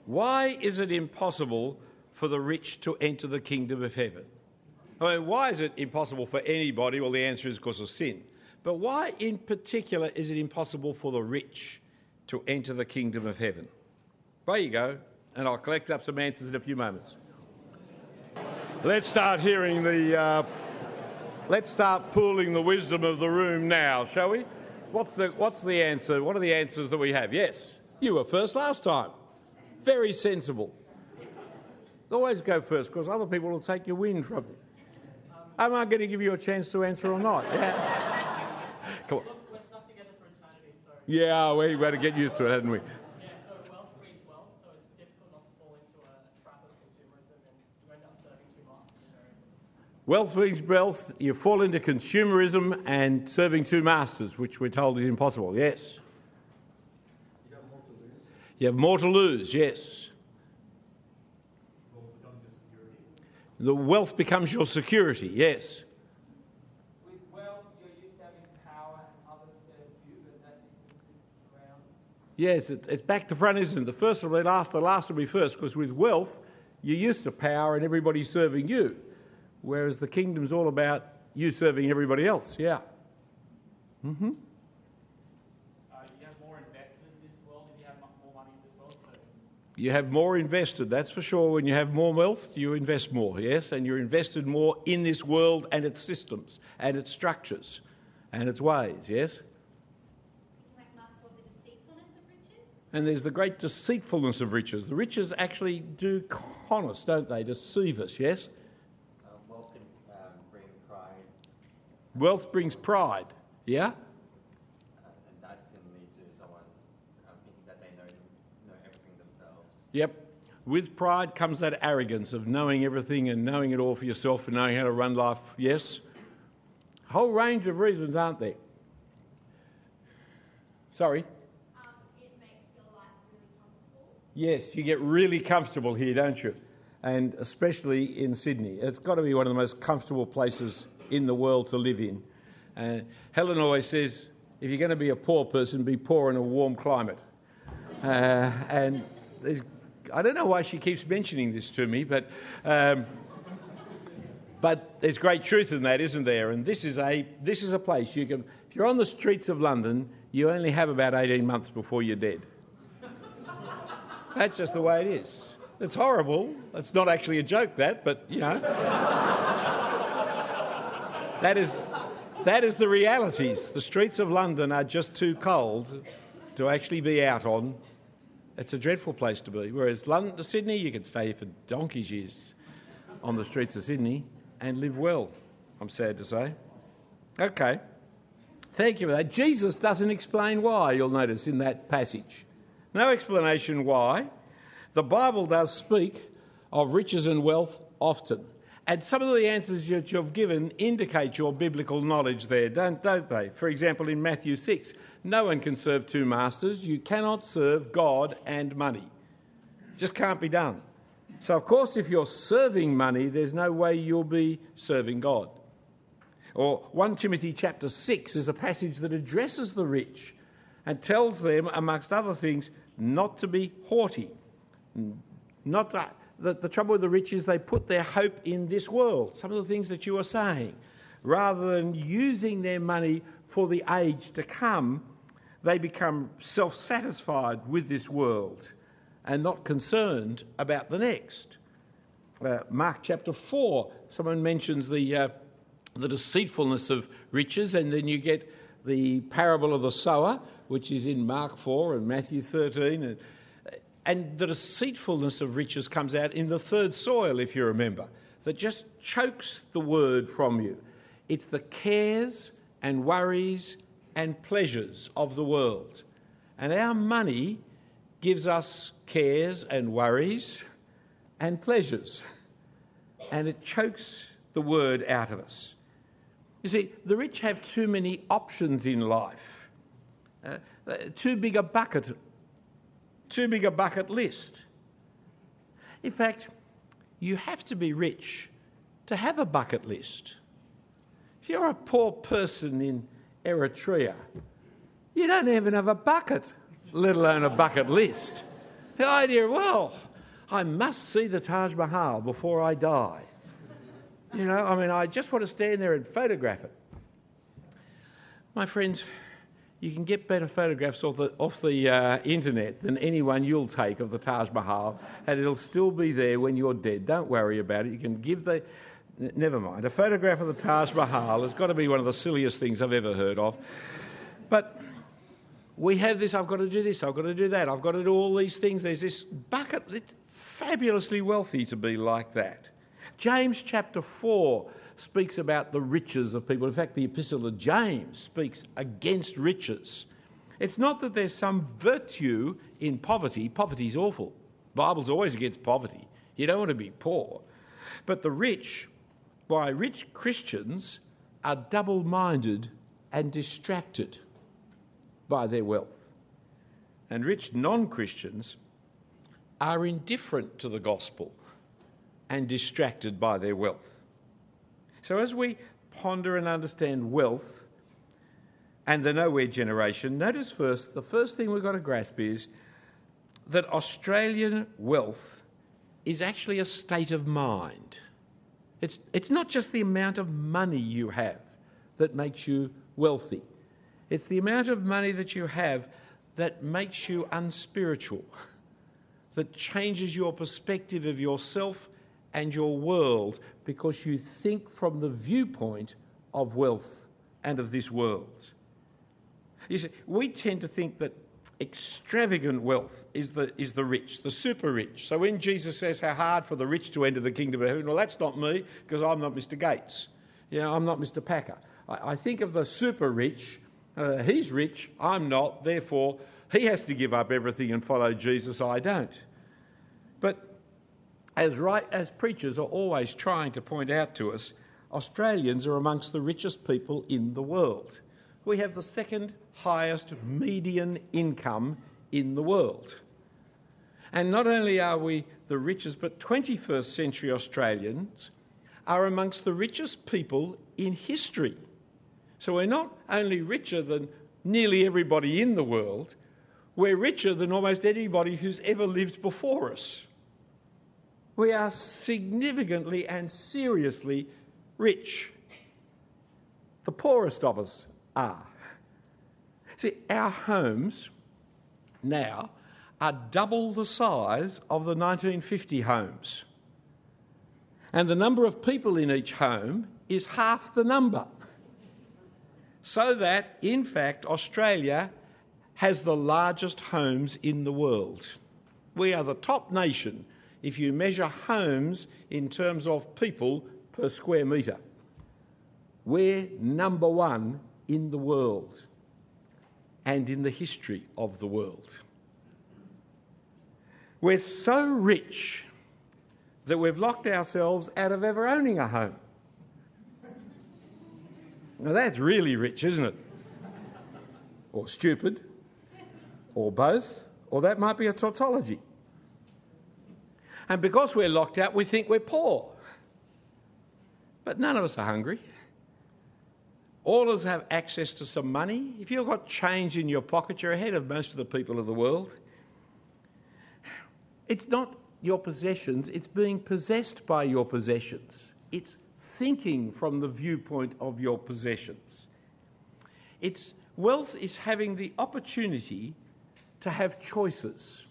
Why is it impossible for the rich to enter the kingdom of heaven? I mean, why is it impossible for anybody? Well, the answer is because of sin. But why in particular is it impossible for the rich to enter the kingdom of heaven? There you go, and I'll collect up some answers in a few moments. Let's start hearing the. Uh, let's start pooling the wisdom of the room now, shall we? What's the What's the answer? What are the answers that we have? Yes, you were first last time. Very sensible. Always go first because other people will take your win from you. Am I going to give you a chance to answer or not? Yeah. Come on. We're stuck together for eternity, so. Yeah, we had to get used to it, hadn't we? Yeah, so wealth breeds wealth, so it's difficult not to fall into a trap of consumerism and you end up serving two masters invariably. Wealth brings wealth. You fall into consumerism and serving two masters, which we're told is impossible. Yes. You have more to lose. You have more to lose. Yes. The wealth becomes your security. Yes. With wealth, you're used to having power and others serve you, but that isn't around. Yes, it, it's back to front, isn't it? The first will be last, the last will be first, because with wealth, you're used to power and everybody serving you, whereas the kingdom's all about you serving everybody else. Yeah. Mm-hmm. You have more invested in this world and you have more money in this world, You have more invested, that's for sure. When you have more wealth, you invest more, yes, and you're invested more in this world and its systems and its structures and its ways, yes. like Mark called the deceitfulness of riches. And there's the great deceitfulness of riches. The riches actually do con us, don't they? Deceive us, yes? Uh, wealth can um, bring pride, Wealth brings pride, yeah? uh, and that can lead to someone um, thinking that they know know everything themselves. Yep. With pride comes that arrogance of knowing everything and knowing it all for yourself and knowing how to run life, yes? Whole range of reasons, aren't there? Sorry? Um, it makes your life really comfortable. Yes, you get really comfortable here, don't you? and especially in Sydney. It's got to be one of the most comfortable places in the world to live in. Uh, Helen always says, if you're going to be a poor person, be poor in a warm climate. Uh, and I don't know why she keeps mentioning this to me, but um, but there's great truth in that, isn't there? And this is a this is a place you can. If you're on the streets of London, you only have about 18 months before you're dead. That's just the way it is. It's horrible. It's not actually a joke, that, but you know. that is that is the realities. The streets of London are just too cold to actually be out on. It's a dreadful place to be. Whereas London, Sydney, you can stay for donkey's years on the streets of Sydney and live well, I'm sad to say. Okay. Thank you for that. Jesus doesn't explain why, you'll notice in that passage. No explanation why. The Bible does speak of riches and wealth often. And some of the answers that you've given indicate your biblical knowledge there, don't, don't they? For example, in Matthew 6, no one can serve two masters. You cannot serve God and money. Just can't be done. So, of course, if you're serving money, there's no way you'll be serving God. Or 1 Timothy chapter 6 is a passage that addresses the rich and tells them, amongst other things, not to be haughty. Not to, the, the trouble with the rich is they put their hope in this world, some of the things that you are saying. Rather than using their money for the age to come, they become self satisfied with this world and not concerned about the next. Uh, Mark chapter 4, someone mentions the, uh, the deceitfulness of riches, and then you get the parable of the sower, which is in Mark 4 and Matthew 13. And, and the deceitfulness of riches comes out in the third soil, if you remember, that just chokes the word from you. It's the cares and worries and pleasures of the world. And our money gives us cares and worries and pleasures. And it chokes the word out of us. You see, the rich have too many options in life, uh, too big a bucket, too big a bucket list. In fact, you have to be rich to have a bucket list. If you're a poor person in Eritrea, you don't even have a bucket, let alone a bucket list. The idea, well, I must see the Taj Mahal before I die. You know, I mean, I just want to stand there and photograph it. My friends, you can get better photographs off the, off the uh, internet than anyone you'll take of the Taj Mahal, and it'll still be there when you're dead. Don't worry about it. You can give the. N- never mind. A photograph of the Taj Mahal has got to be one of the silliest things I've ever heard of. But we have this, I've got to do this, I've got to do that, I've got to do all these things. There's this bucket. It's fabulously wealthy to be like that. James chapter 4 speaks about the riches of people. In fact, the epistle of James speaks against riches. It's not that there's some virtue in poverty. Poverty's awful. Bible's always against poverty. You don't want to be poor. But the rich, why rich Christians are double minded and distracted by their wealth. And rich non Christians are indifferent to the gospel and distracted by their wealth. So, as we ponder and understand wealth and the nowhere generation, notice first the first thing we've got to grasp is that Australian wealth is actually a state of mind. It's, it's not just the amount of money you have that makes you wealthy, it's the amount of money that you have that makes you unspiritual, that changes your perspective of yourself and your world because you think from the viewpoint of wealth and of this world. You see, we tend to think that extravagant wealth is the, is the rich, the super rich. So when Jesus says how hard for the rich to enter the kingdom of heaven, well, that's not me because I'm not Mr. Gates. You know, I'm not Mr. Packer. I, I think of the super rich. Uh, he's rich, I'm not, therefore he has to give up everything and follow Jesus, I don't. But as right as preachers are always trying to point out to us, Australians are amongst the richest people in the world. We have the second highest median income in the world. And not only are we the richest, but 21st century Australians are amongst the richest people in history. So we're not only richer than nearly everybody in the world, we're richer than almost anybody who's ever lived before us. We are significantly and seriously rich. The poorest of us are. See, our homes now are double the size of the 1950 homes. And the number of people in each home is half the number. So that, in fact, Australia has the largest homes in the world. We are the top nation if you measure homes in terms of people per square metre. We're number one in the world and in the history of the world. We're so rich that we've locked ourselves out of ever owning a home. Now that's really rich, isn't it? Or stupid, or both, or that might be a tautology. And because we're locked out, we think we're poor. But none of us are hungry. All of us have access to some money. If you've got change in your pocket, you're ahead of most of the people of the world. It's not your possessions, it's being possessed by your possessions. It's thinking from the viewpoint of your possessions. It's wealth is having the opportunity to have choices.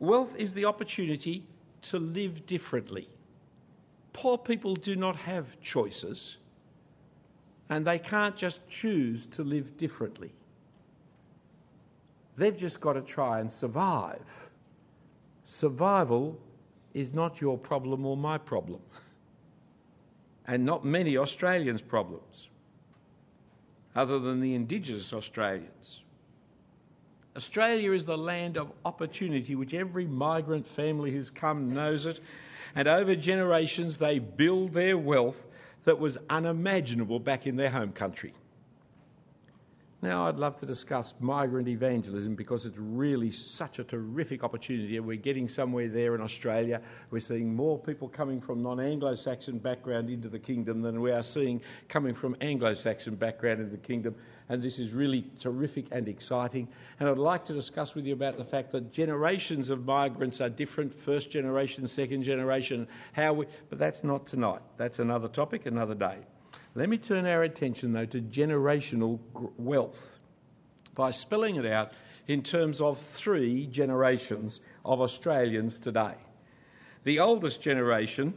Wealth is the opportunity to live differently. Poor people do not have choices, and they can't just choose to live differently. They've just got to try and survive. Survival is not your problem or my problem, and not many Australians' problems, other than the Indigenous Australians. Australia is the land of opportunity, which every migrant family who's come knows it, and over generations they build their wealth that was unimaginable back in their home country. Now, I'd love to discuss migrant evangelism because it's really such a terrific opportunity. We're getting somewhere there in Australia. We're seeing more people coming from non Anglo Saxon background into the kingdom than we are seeing coming from Anglo Saxon background into the kingdom. And this is really terrific and exciting. And I'd like to discuss with you about the fact that generations of migrants are different first generation, second generation, how we, but that's not tonight. That's another topic, another day. Let me turn our attention, though, to generational wealth by spelling it out in terms of three generations of Australians today. The oldest generation,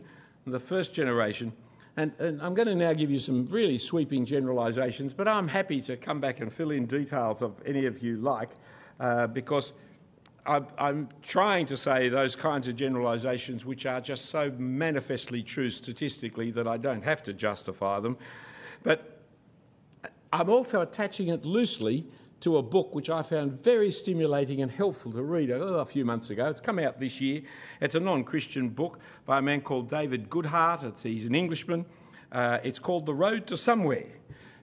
the first generation, and, and, I'm going to now give you some really sweeping generalisations, but I'm happy to come back and fill in details of any of you like, uh, because I'm trying to say those kinds of generalisations which are just so manifestly true statistically that I don't have to justify them. But I'm also attaching it loosely to a book which I found very stimulating and helpful to read a few months ago. It's come out this year. It's a non Christian book by a man called David Goodhart. It's, he's an Englishman. Uh, it's called The Road to Somewhere.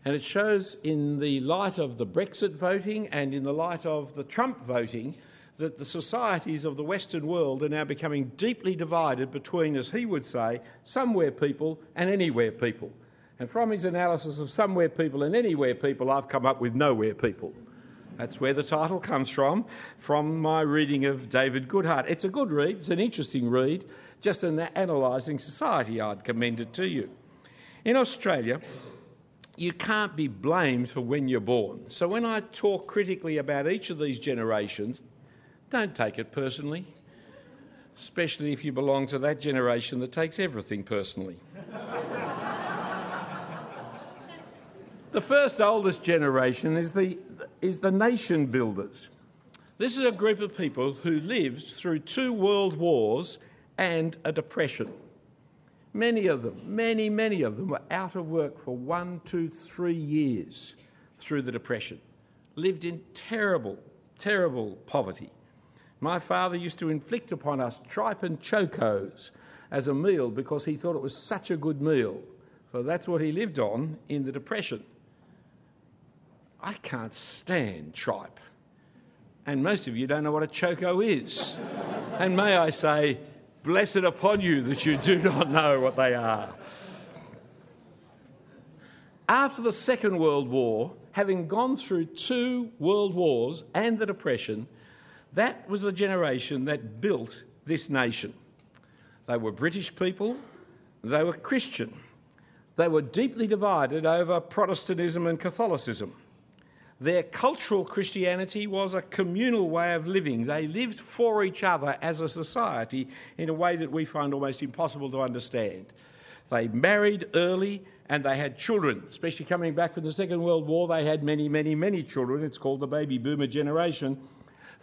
And it shows, in the light of the Brexit voting and in the light of the Trump voting, that the societies of the Western world are now becoming deeply divided between, as he would say, somewhere people and anywhere people. And from his analysis of somewhere people and anywhere people, I've come up with nowhere people. That's where the title comes from, from my reading of David Goodhart. It's a good read, it's an interesting read, just in analysing society, I'd commend it to you. In Australia, you can't be blamed for when you're born. So when I talk critically about each of these generations, don't take it personally, especially if you belong to that generation that takes everything personally. the first oldest generation is the, is the nation builders. This is a group of people who lived through two world wars and a depression. Many of them, many, many of them were out of work for one, two, three years through the depression. Lived in terrible, terrible poverty. My father used to inflict upon us tripe and chokos as a meal because he thought it was such a good meal. For that's what he lived on in the Depression. I can't stand tripe. And most of you don't know what a choko is. and may I say, blessed upon you that you do not know what they are. After the Second World War, having gone through two world wars and the Depression, that was the generation that built this nation. They were British people, they were Christian. They were deeply divided over Protestantism and Catholicism. Their cultural Christianity was a communal way of living. They lived for each other as a society in a way that we find almost impossible to understand. They married early and they had children, especially coming back from the Second World War. They had many, many, many children. It's called the baby boomer generation.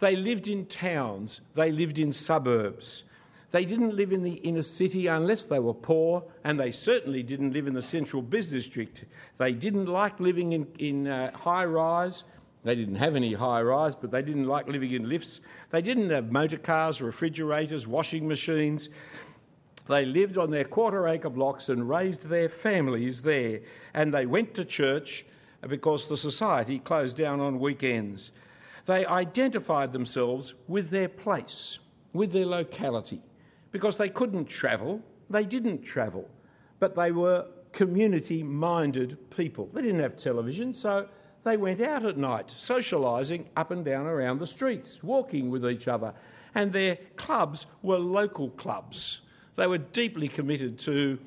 They lived in towns, they lived in suburbs. They didn't live in the inner city unless they were poor, and they certainly didn't live in the central business district. They didn't like living in, in uh, high rise. They didn't have any high rise, but they didn't like living in lifts. They didn't have motor cars, refrigerators, washing machines. They lived on their quarter acre blocks and raised their families there. And they went to church because the society closed down on weekends. They identified themselves with their place, with their locality because they couldn't travel. They didn't travel, but they were community minded people. They didn't have television, so they went out at night, socialising up and down around the streets, walking with each other. And their clubs were local clubs. They were deeply committed to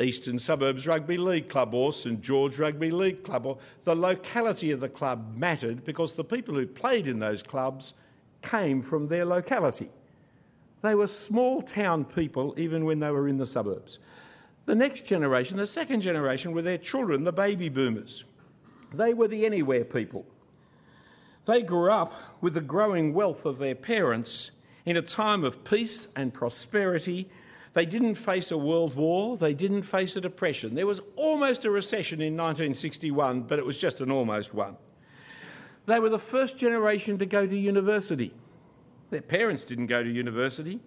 Eastern Suburbs Rugby League Club or St George Rugby League Club. Or the locality of the club mattered because the people who played in those clubs came from their locality. They were small town people even when they were in the suburbs. The next generation, the second generation, were their children, the baby boomers. They were the anywhere people. They grew up with the growing wealth of their parents in a time of peace and prosperity. They didn't face a world war, they didn't face a depression. There was almost a recession in 1961, but it was just an almost one. They were the first generation to go to university. Their parents didn't go to university.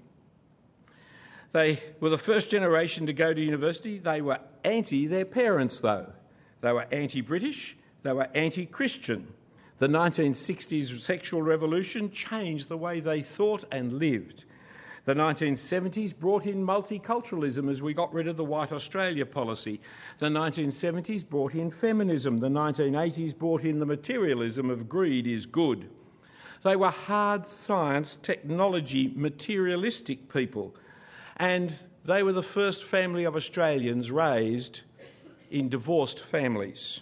They were the first generation to go to university. They were anti their parents, though. They were anti British, they were anti Christian. The 1960s sexual revolution changed the way they thought and lived. The 1970s brought in multiculturalism as we got rid of the white Australia policy. The 1970s brought in feminism. The 1980s brought in the materialism of greed is good. They were hard science, technology, materialistic people. And they were the first family of Australians raised in divorced families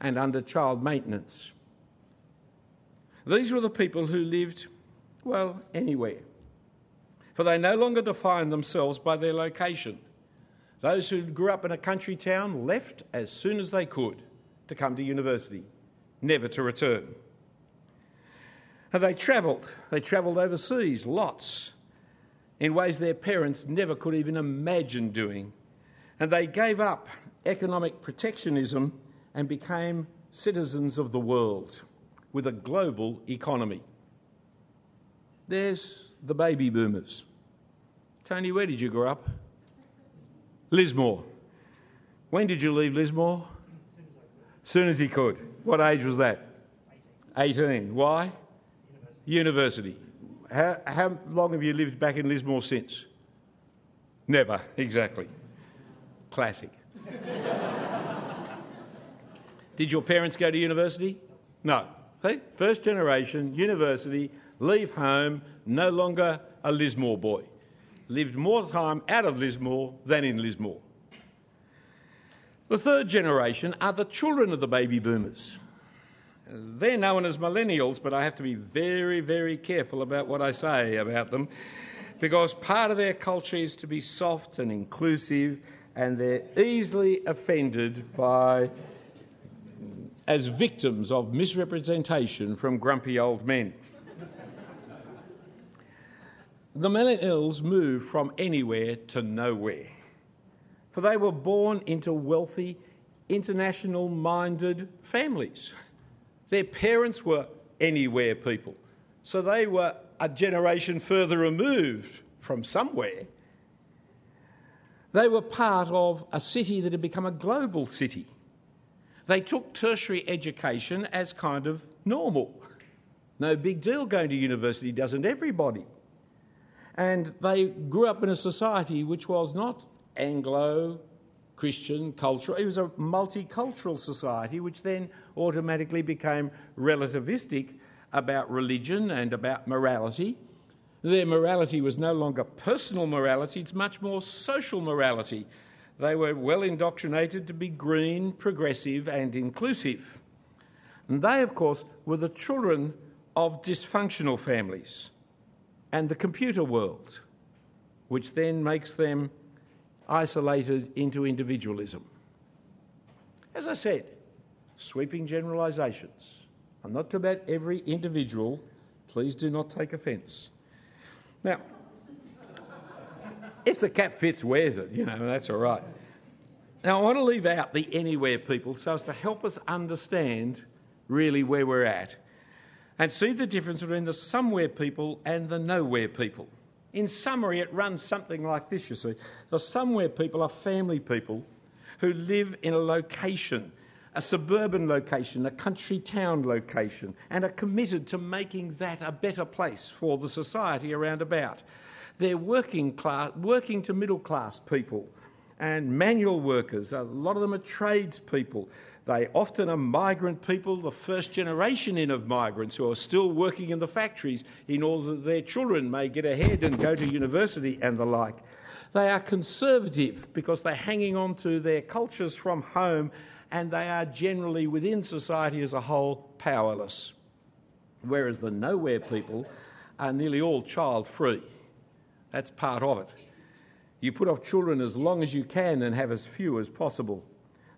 and under child maintenance. These were the people who lived, well, anywhere. For they no longer defined themselves by their location. Those who grew up in a country town left as soon as they could to come to university, never to return. And they travelled. They travelled overseas, lots, in ways their parents never could even imagine doing. And they gave up economic protectionism and became citizens of the world with a global economy. There's the baby boomers. Tony, where did you grow up? Lismore. When did you leave Lismore? As soon as he could. What age was that? 18. Why? University. How, how long have you lived back in Lismore since? Never, exactly. Classic. Did your parents go to university? No. First generation, university, leave home, no longer a Lismore boy. Lived more time out of Lismore than in Lismore. The third generation are the children of the baby boomers. They're known as millennials, but I have to be very, very careful about what I say about them because part of their culture is to be soft and inclusive, and they're easily offended by as victims of misrepresentation from grumpy old men. The millennials moved from anywhere to nowhere, for they were born into wealthy, international minded families. Their parents were anywhere people. So they were a generation further removed from somewhere. They were part of a city that had become a global city. They took tertiary education as kind of normal. No big deal going to university, doesn't everybody? And they grew up in a society which was not Anglo Christian cultural, it was a multicultural society which then automatically became relativistic about religion and about morality. Their morality was no longer personal morality, it's much more social morality. They were well indoctrinated to be green, progressive, and inclusive. And they, of course, were the children of dysfunctional families and the computer world, which then makes them isolated into individualism. As I said, sweeping generalisations. I'm not about every individual. Please do not take offence. Now, if the cap fits, wears it, you know, that's all right. Now, I want to leave out the anywhere people so as to help us understand really where we're at and see the difference between the somewhere people and the nowhere people. In summary, it runs something like this, you see. The somewhere people are family people who live in a location, a suburban location, a country town location, and are committed to making that a better place for the society around about. They're working class, working to middle class people and manual workers. A lot of them are tradespeople. They often are migrant people, the first generation in of migrants who are still working in the factories in order that their children may get ahead and go to university and the like. They are conservative because they're hanging on to their cultures from home and they are generally within society as a whole powerless. Whereas the nowhere people are nearly all child free. That's part of it. You put off children as long as you can and have as few as possible.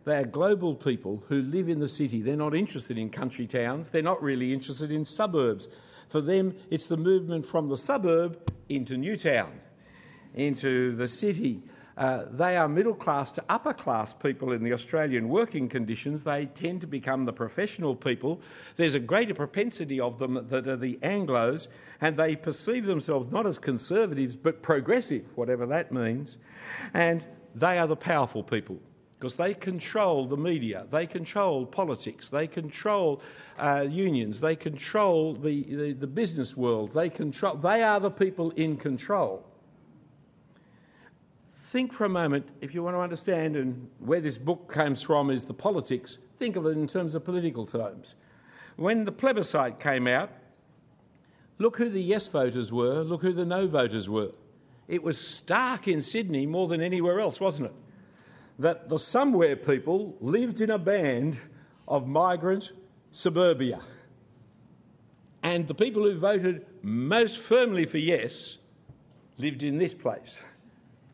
They are global people who live in the city. They're not interested in country towns. They're not really interested in suburbs. For them, it's the movement from the suburb into Newtown, into the city. Uh, they are middle class to upper class people in the Australian working conditions. They tend to become the professional people. There's a greater propensity of them that are the Anglos, and they perceive themselves not as conservatives but progressive, whatever that means. And they are the powerful people because they control the media, they control politics, they control uh, unions, they control the, the, the, business world, they control. They are the people in control. Think for a moment, if you want to understand and where this book comes from is the politics, think of it in terms of political terms. When the plebiscite came out, look who the yes voters were, look who the no voters were. It was stark in Sydney more than anywhere else, wasn't it? That the somewhere people lived in a band of migrant suburbia. And the people who voted most firmly for yes lived in this place,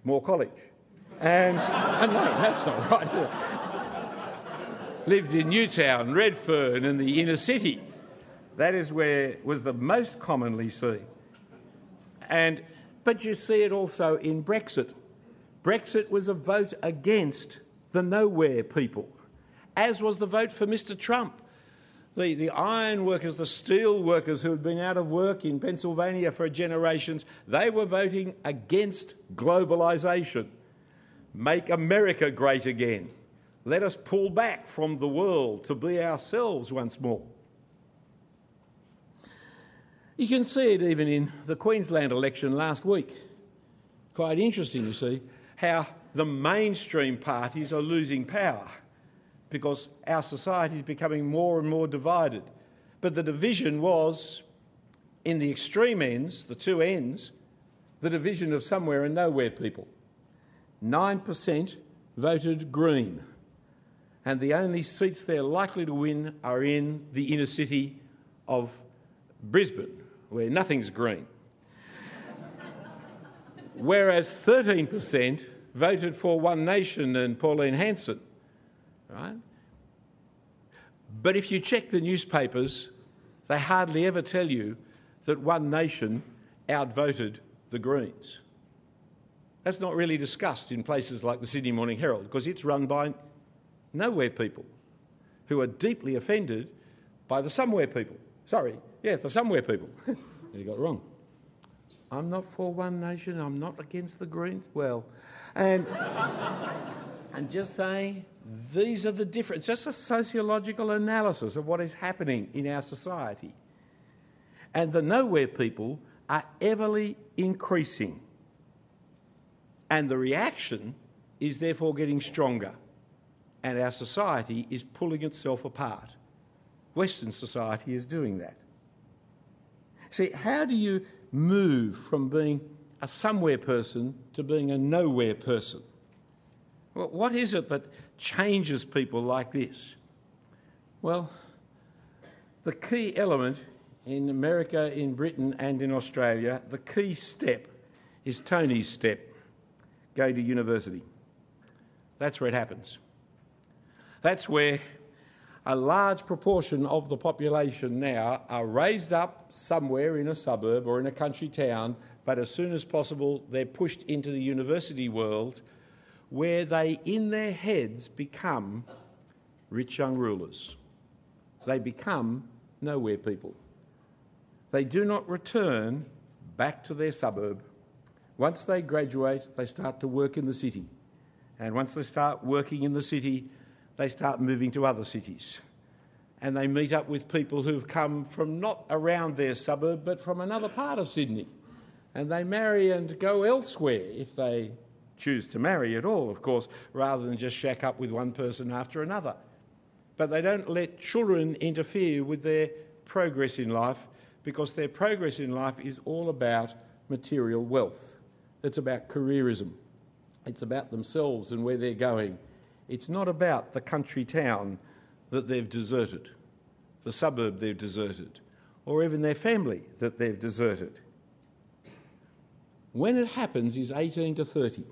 Moore College. And oh, no, that's not right. lived in Newtown, Redfern, and the inner city. That is where was the most commonly seen. And but you see it also in Brexit. Brexit was a vote against the nowhere people, as was the vote for Mr. Trump. The, the iron workers, the steel workers who had been out of work in Pennsylvania for generations, they were voting against globalisation. Make America great again. Let us pull back from the world to be ourselves once more. You can see it even in the Queensland election last week. Quite interesting, you see how the mainstream parties are losing power because our society is becoming more and more divided. But the division was in the extreme ends, the two ends, the division of somewhere and nowhere people. 9% voted Green, and the only seats they're likely to win are in the inner city of Brisbane, where nothing's green whereas 13% voted for One Nation and Pauline Hanson. Right? But if you check the newspapers, they hardly ever tell you that One Nation outvoted the Greens. That's not really discussed in places like the Sydney Morning Herald because it's run by nowhere people who are deeply offended by the somewhere people. Sorry, yeah, the somewhere people. you got wrong. I'm not for one nation, I'm not against the Greens. Well, and, and just saying these are the different, just a sociological analysis of what is happening in our society. and the nowhere people are everly increasing. And the reaction is therefore getting stronger, and our society is pulling itself apart. Western society is doing that. See, how do you move from being a somewhere person to being a nowhere person? What is it that changes people like this? Well, the key element in America, in Britain, and in Australia, the key step is Tony's step go to university. That's where it happens. That's where a large proportion of the population now are raised up somewhere in a suburb or in a country town, but as soon as possible they're pushed into the university world where they, in their heads, become rich young rulers. They become nowhere people. They do not return back to their suburb. Once they graduate, they start to work in the city. And once they start working in the city, they start moving to other cities. And they meet up with people who've come from not around their suburb, but from another part of Sydney. And they marry and go elsewhere if they choose to marry at all, of course, rather than just shack up with one person after another. But they don't let children interfere with their progress in life because their progress in life is all about material wealth. It's about careerism. It's about themselves and where they're going. It's not about the country town that they've deserted, the suburb they've deserted, or even their family that they've deserted. When it happens is 18 to 30.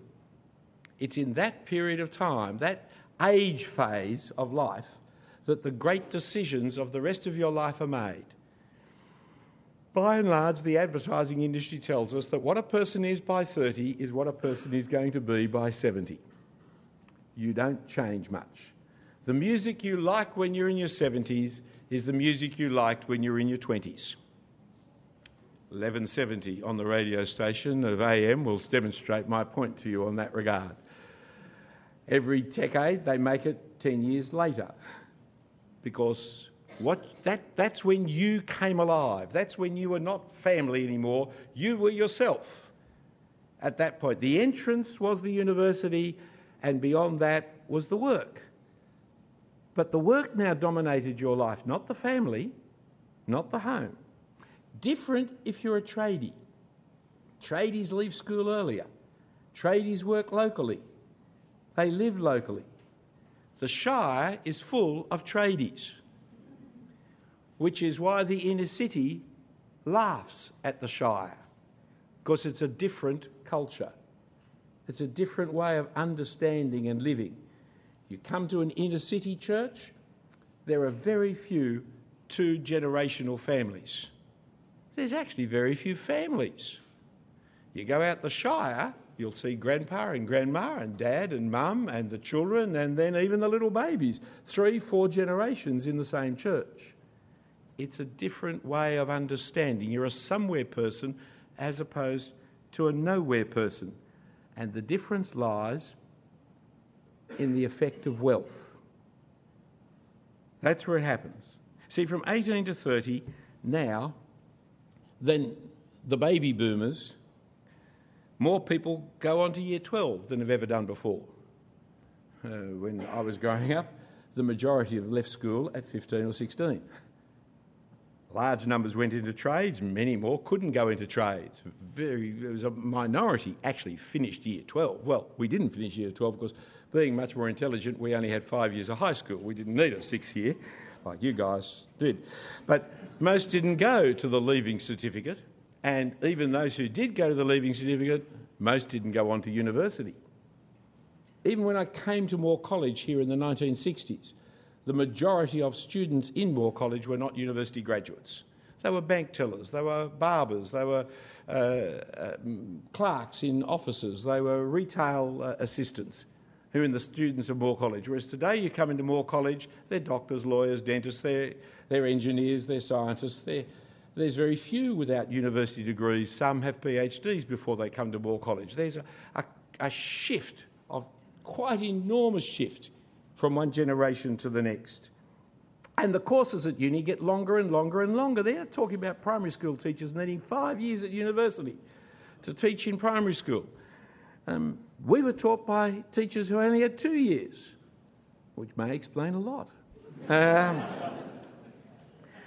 It's in that period of time, that age phase of life, that the great decisions of the rest of your life are made. By and large, the advertising industry tells us that what a person is by 30 is what a person is going to be by 70. You don't change much. The music you like when you're in your 70s is the music you liked when you were in your 20s. 1170 on the radio station of AM will demonstrate my point to you on that regard. Every decade they make it 10 years later because what, that, that's when you came alive. That's when you were not family anymore. You were yourself at that point. The entrance was the university, and beyond that was the work. But the work now dominated your life, not the family, not the home. Different if you're a tradie. Tradies leave school earlier. Tradies work locally. They live locally. The Shire is full of tradies, which is why the inner city laughs at the Shire, because it's a different culture. It's a different way of understanding and living. You come to an inner city church, there are very few two generational families. There's actually very few families. You go out the Shire, you'll see grandpa and grandma and dad and mum and the children and then even the little babies. Three, four generations in the same church. It's a different way of understanding. You're a somewhere person as opposed to a nowhere person. And the difference lies in the effect of wealth. That's where it happens. See, from 18 to 30, now, then the baby boomers more people go on to year 12 than have ever done before. Uh, when I was growing up, the majority have left school at 15 or 16. Large numbers went into trades, many more couldn't go into trades. Very, there was a minority actually finished year 12. Well, we didn't finish year 12 because, being much more intelligent, we only had five years of high school. We didn't need a sixth year like you guys did. But most didn't go to the leaving certificate. And even those who did go to the leaving certificate, most didn't go on to university. Even when I came to Moore College here in the 1960s, the majority of students in Moore College were not university graduates. They were bank tellers, they were barbers, they were uh, uh, clerks in offices, they were retail uh, assistants who in the students of Moore College. Whereas today you come into Moore College, they're doctors, lawyers, dentists, they're, they're engineers, they're scientists, they're there's very few without university degrees. Some have PhDs before they come to Moore College. There's a, a, a shift of quite enormous shift from one generation to the next. And the courses at uni get longer and longer and longer. They're talking about primary school teachers needing five years at university to teach in primary school. Um, we were taught by teachers who only had two years, which may explain a lot. Um,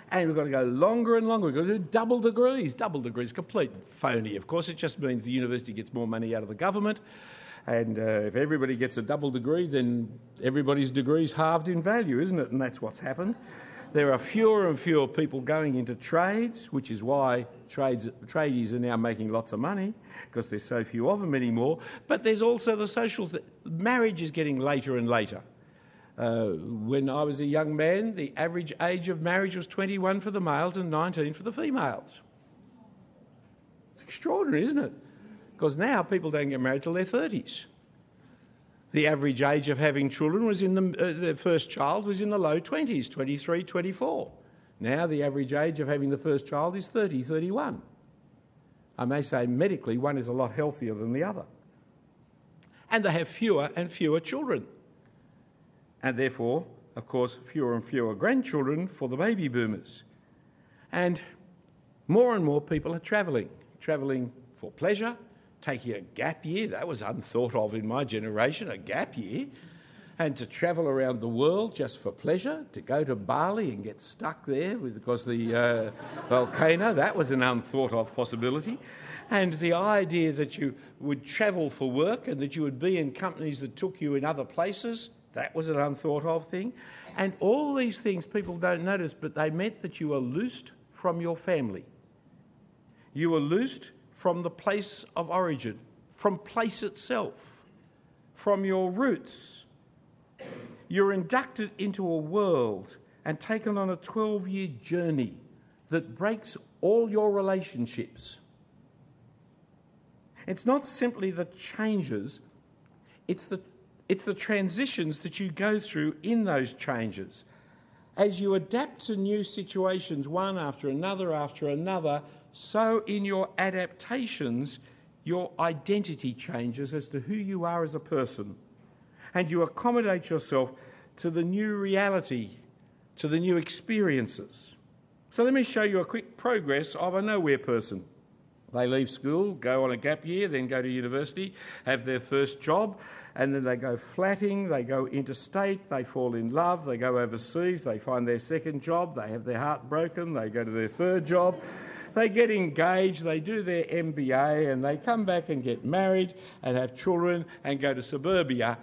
and we've got to go longer and longer. We've got to do double degrees. Double degrees, complete phony. Of course, it just means the university gets more money out of the government. And uh, if everybody gets a double degree, then everybody's degree's halved in value, isn't it? And that's what's happened. There are fewer and fewer people going into trades, which is why trades, tradies are now making lots of money because there's so few of them anymore. But there's also the social th- marriage is getting later and later. Uh, when I was a young man, the average age of marriage was 21 for the males and 19 for the females. It's extraordinary, isn't it? Because now people don't get married till their 30s. The average age of having children was in the, uh, the first child was in the low 20s, 23, 24. Now the average age of having the first child is 30, 31. I may say medically one is a lot healthier than the other. And they have fewer and fewer children and therefore, of course, fewer and fewer grandchildren for the baby boomers. And more and more people are travelling, travelling for pleasure, taking a gap year. That was unthought of in my generation, a gap year. And to travel around the world just for pleasure, to go to Bali and get stuck there because the uh, volcano, that was an unthought of possibility. And the idea that you would travel for work and that you would be in companies that took you in other places, that was an unthought of thing. And all these things people don't notice, but they meant that you were loosed from your family. You were loosed from the place of origin, from place itself, from your roots. You're inducted into a world and taken on a 12 year journey that breaks all your relationships. It's not simply the changes, it's the it's the transitions that you go through in those changes. As you adapt to new situations, one after another after another, so in your adaptations, your identity changes as to who you are as a person. And you accommodate yourself to the new reality, to the new experiences. So let me show you a quick progress of a nowhere person. They leave school, go on a gap year, then go to university, have their first job, and then they go flatting, they go interstate, they fall in love, they go overseas, they find their second job, they have their heart broken, they go to their third job, they get engaged, they do their MBA, and they come back and get married and have children and go to suburbia.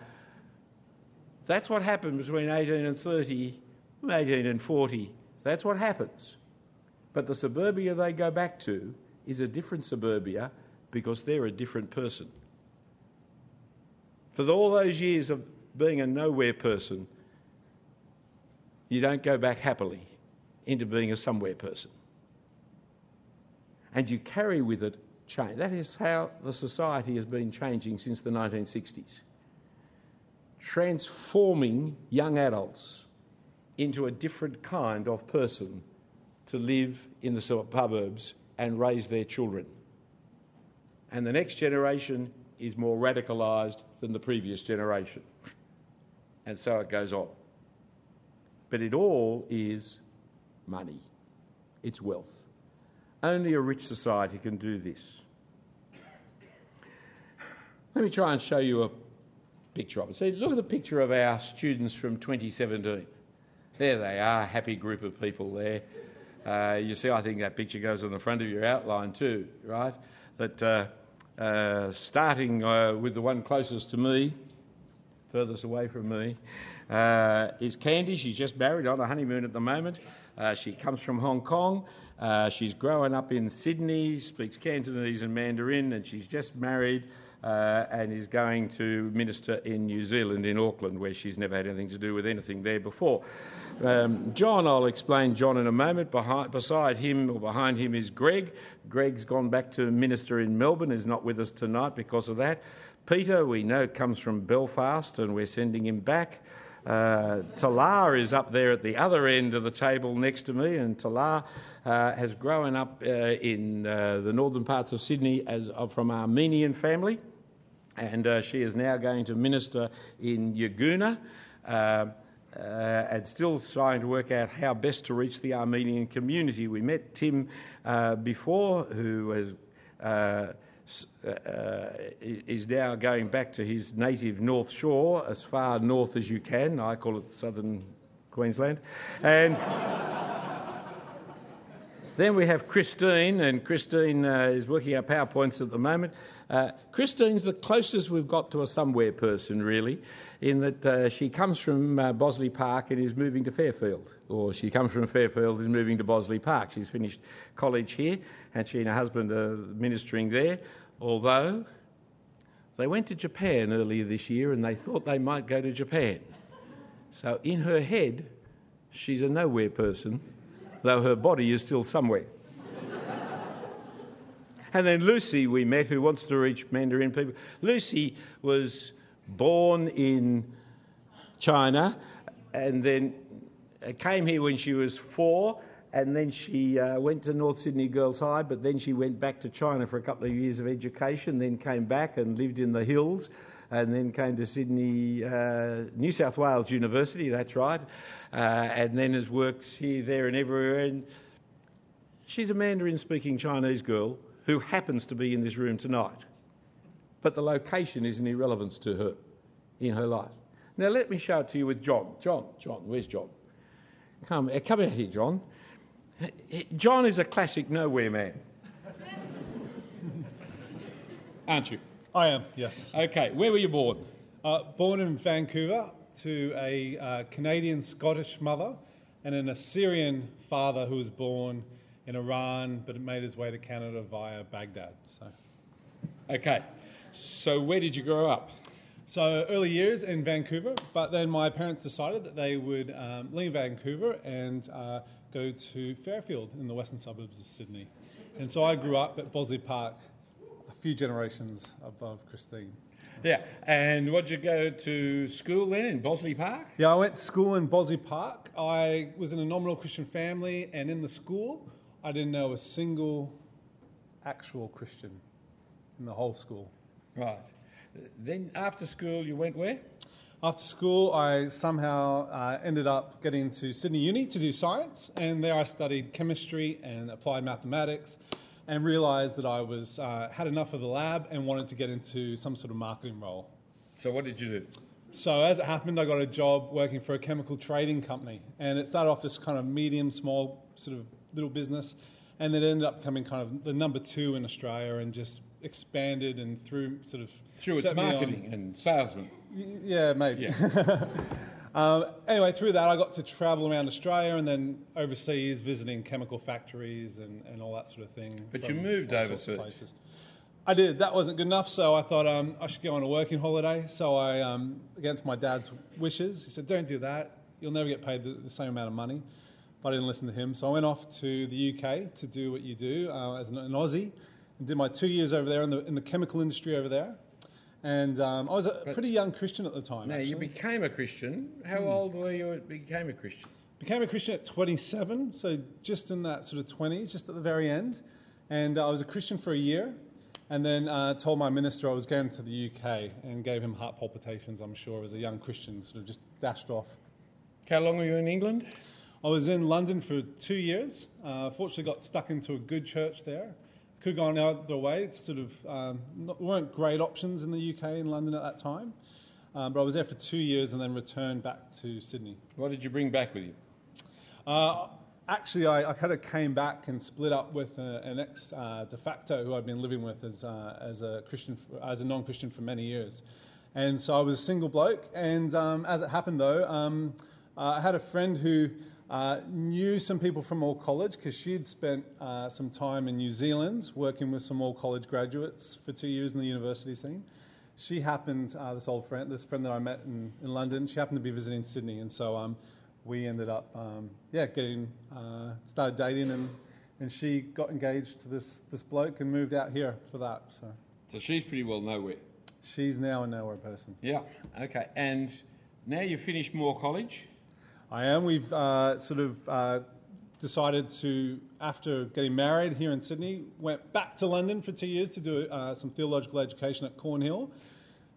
That's what happened between 18 and 30, 18 and 40. That's what happens. But the suburbia they go back to is a different suburbia because they're a different person. For all those years of being a nowhere person, you don't go back happily into being a somewhere person. And you carry with it change. That is how the society has been changing since the 1960s. Transforming young adults into a different kind of person to live in the suburbs and raise their children. And the next generation is more radicalised than the previous generation. And so it goes on. But it all is money, it's wealth. Only a rich society can do this. Let me try and show you a picture of it. See, look at the picture of our students from 2017. There they are, happy group of people there. Uh, you see, I think that picture goes on the front of your outline too, right? But uh, uh, starting uh, with the one closest to me, furthest away from me, uh, is Candy. She's just married on a honeymoon at the moment. Uh, she comes from Hong Kong. Uh, she's growing up in Sydney, speaks Cantonese and Mandarin, and she's just married uh, and is going to minister in New Zealand, in Auckland, where she's never had anything to do with anything there before. Um, John, I'll explain John in a moment. Behind, beside him, or behind him, is Greg. Greg's gone back to minister in Melbourne, is not with us tonight because of that. Peter, we know, comes from Belfast, and we're sending him back. Uh, Talar is up there at the other end of the table next to me, and Talar uh, has grown up uh, in uh, the northern parts of Sydney as from Armenian family and uh, she is now going to minister in Yagoona. Uh, and still trying to work out how best to reach the Armenian community. We met Tim before, who has. Uh, uh, is now going back to his native North Shore, as far north as you can. I call it southern Queensland. And then we have Christine, and Christine uh, is working out PowerPoints at the moment. Uh, Christine's the closest we've got to a somewhere person, really, in that uh, she comes from uh, Bossley Park and is moving to Fairfield, or she comes from Fairfield and is moving to Bossley Park. She's finished college here, and she and her husband are ministering there, although they went to Japan earlier this year and they thought they might go to Japan. So in her head, she's a nowhere person, though her body is still somewhere. and then Lucy, we met, who wants to reach Mandarin people. Lucy was born in China and then uh, came here when she was four. And then she uh, went to North Sydney Girls High, but then she went back to China for a couple of years of education, then came back and lived in the hills, and then came to Sydney, uh, New South Wales University, that's right, uh, and then has worked here, there, and everywhere. And she's a Mandarin speaking Chinese girl who happens to be in this room tonight. But the location is an irrelevance to her in her life. Now, let me show it to you with John. John, John, where's John? Come, uh, come out here, John. John is a classic nowhere man. Aren't you? I am, yes. Okay, where were you born? Uh, born in Vancouver to a uh, Canadian Scottish mother and an Assyrian father who was born in Iran but made his way to Canada via Baghdad. So, Okay, so where did you grow up? so early years in Vancouver, but then my parents decided that they would um, leave Vancouver and uh, go to Fairfield in the western suburbs of Sydney. And so I grew up at Bossley Park, few generations above Christine. Yeah, and what did you go to school then in Bossley Park? Yeah, I went to school in Bossley Park. I was in a nominal Christian family, and in the school, I didn't know a single actual Christian in the whole school. Right. Then after school you went where? After school, I somehow uh, ended up getting to Sydney Uni to do science, and there I studied chemistry and applied mathematics, and realised that I was uh, had enough of the lab and wanted to get into some sort of marketing role. So what did you do? So as it happened, I got a job working for a chemical trading company, and it started off this kind of medium, small, sort of little business, and then it ended up becoming kind of the number two in Australia, and just expanded and through sort of Through its marketing and salesman. Y- Yeah, maybe. um, anyway, through that, I got to travel around Australia and then overseas, visiting chemical factories and, and all that sort of thing. But you moved overseas. places. I did. That wasn't good enough, so I thought um, I should go on a working holiday. So I, um, against my dad's wishes, he said, "Don't do that. You'll never get paid the, the same amount of money." But I didn't listen to him, so I went off to the UK to do what you do uh, as an, an Aussie, and did my two years over there in the in the chemical industry over there. And um, I was a pretty young Christian at the time. Now, you became a Christian. How Hmm. old were you when you became a Christian? Became a Christian at 27, so just in that sort of 20s, just at the very end. And uh, I was a Christian for a year, and then uh, told my minister I was going to the UK and gave him heart palpitations, I'm sure, as a young Christian, sort of just dashed off. How long were you in England? I was in London for two years. Uh, fortunately, got stuck into a good church there. Could have gone either way. It's sort of um, not, weren't great options in the UK in London at that time. Um, but I was there for two years and then returned back to Sydney. What did you bring back with you? Uh, actually, I, I kind of came back and split up with uh, an ex uh, de facto who I'd been living with as, uh, as a Christian, as a non-Christian for many years, and so I was a single bloke. And um, as it happened, though, um, I had a friend who uh, knew some people from All College because she'd spent uh, some time in New Zealand working with some All College graduates for two years in the university scene. She happened, uh, this old friend, this friend that I met in, in London, she happened to be visiting Sydney, and so um, we ended up, um, yeah, getting uh, started dating, and and she got engaged to this this bloke and moved out here for that. So So she's pretty well nowhere. she's now a nowhere person. Yeah. Okay. And now you've finished Moore College. I am. We've uh, sort of uh, decided to, after getting married here in Sydney, went back to London for two years to do uh, some theological education at Cornhill.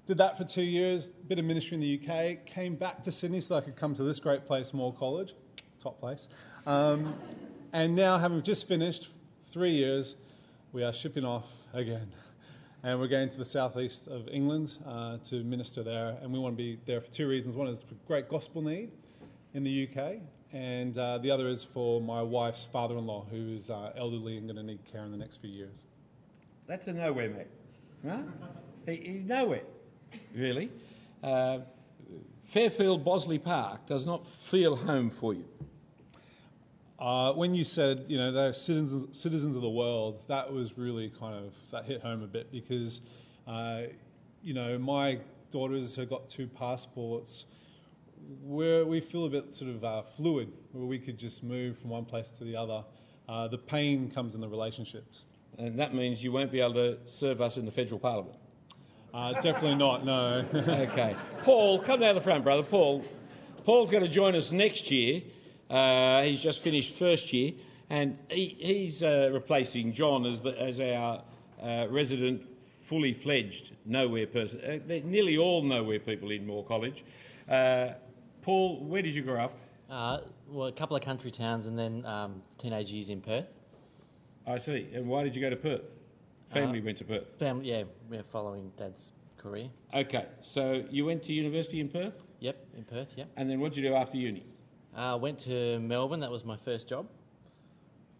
did that for two years, bit of ministry in the UK, came back to Sydney so I could come to this great place, Moore College, top place. Um, and now, having just finished three years, we are shipping off again. And we're going to the southeast of England uh, to minister there. And we want to be there for two reasons. One is for great gospel need in the UK, and uh, the other is for my wife's father in law, who is uh, elderly and going to need care in the next few years. That's a nowhere, mate. Right? He, he's nowhere, really. Uh, Fairfield Bossley Park does not feel home for you. Uh, when you said, you know, they're citizens, citizens of the world, that was really kind of, that hit home a bit because, uh, you know, my daughters have got two passports. Where we feel a bit sort of uh, fluid, where we could just move from one place to the other. Uh, the pain comes in the relationships. And that means you won't be able to serve us in the federal parliament. Uh, definitely not, no. okay. Paul, come down the front, brother. Paul. Paul's going to join us next year. Uh, he's just finished first year, and he, he's uh, replacing John as, the, as our uh, resident, fully fledged nowhere person. Uh, they're nearly all nowhere people in Moore College. Uh, Paul, where did you grow up? Uh, well, a couple of country towns and then um, teenage years in Perth. I see. And why did you go to Perth? Family went to Perth. Family, yeah, we're following Dad's career. Okay, so you went to university in Perth? Yep, in Perth, yep. And then what did you do after uni? Uh, went to Melbourne. That was my first job.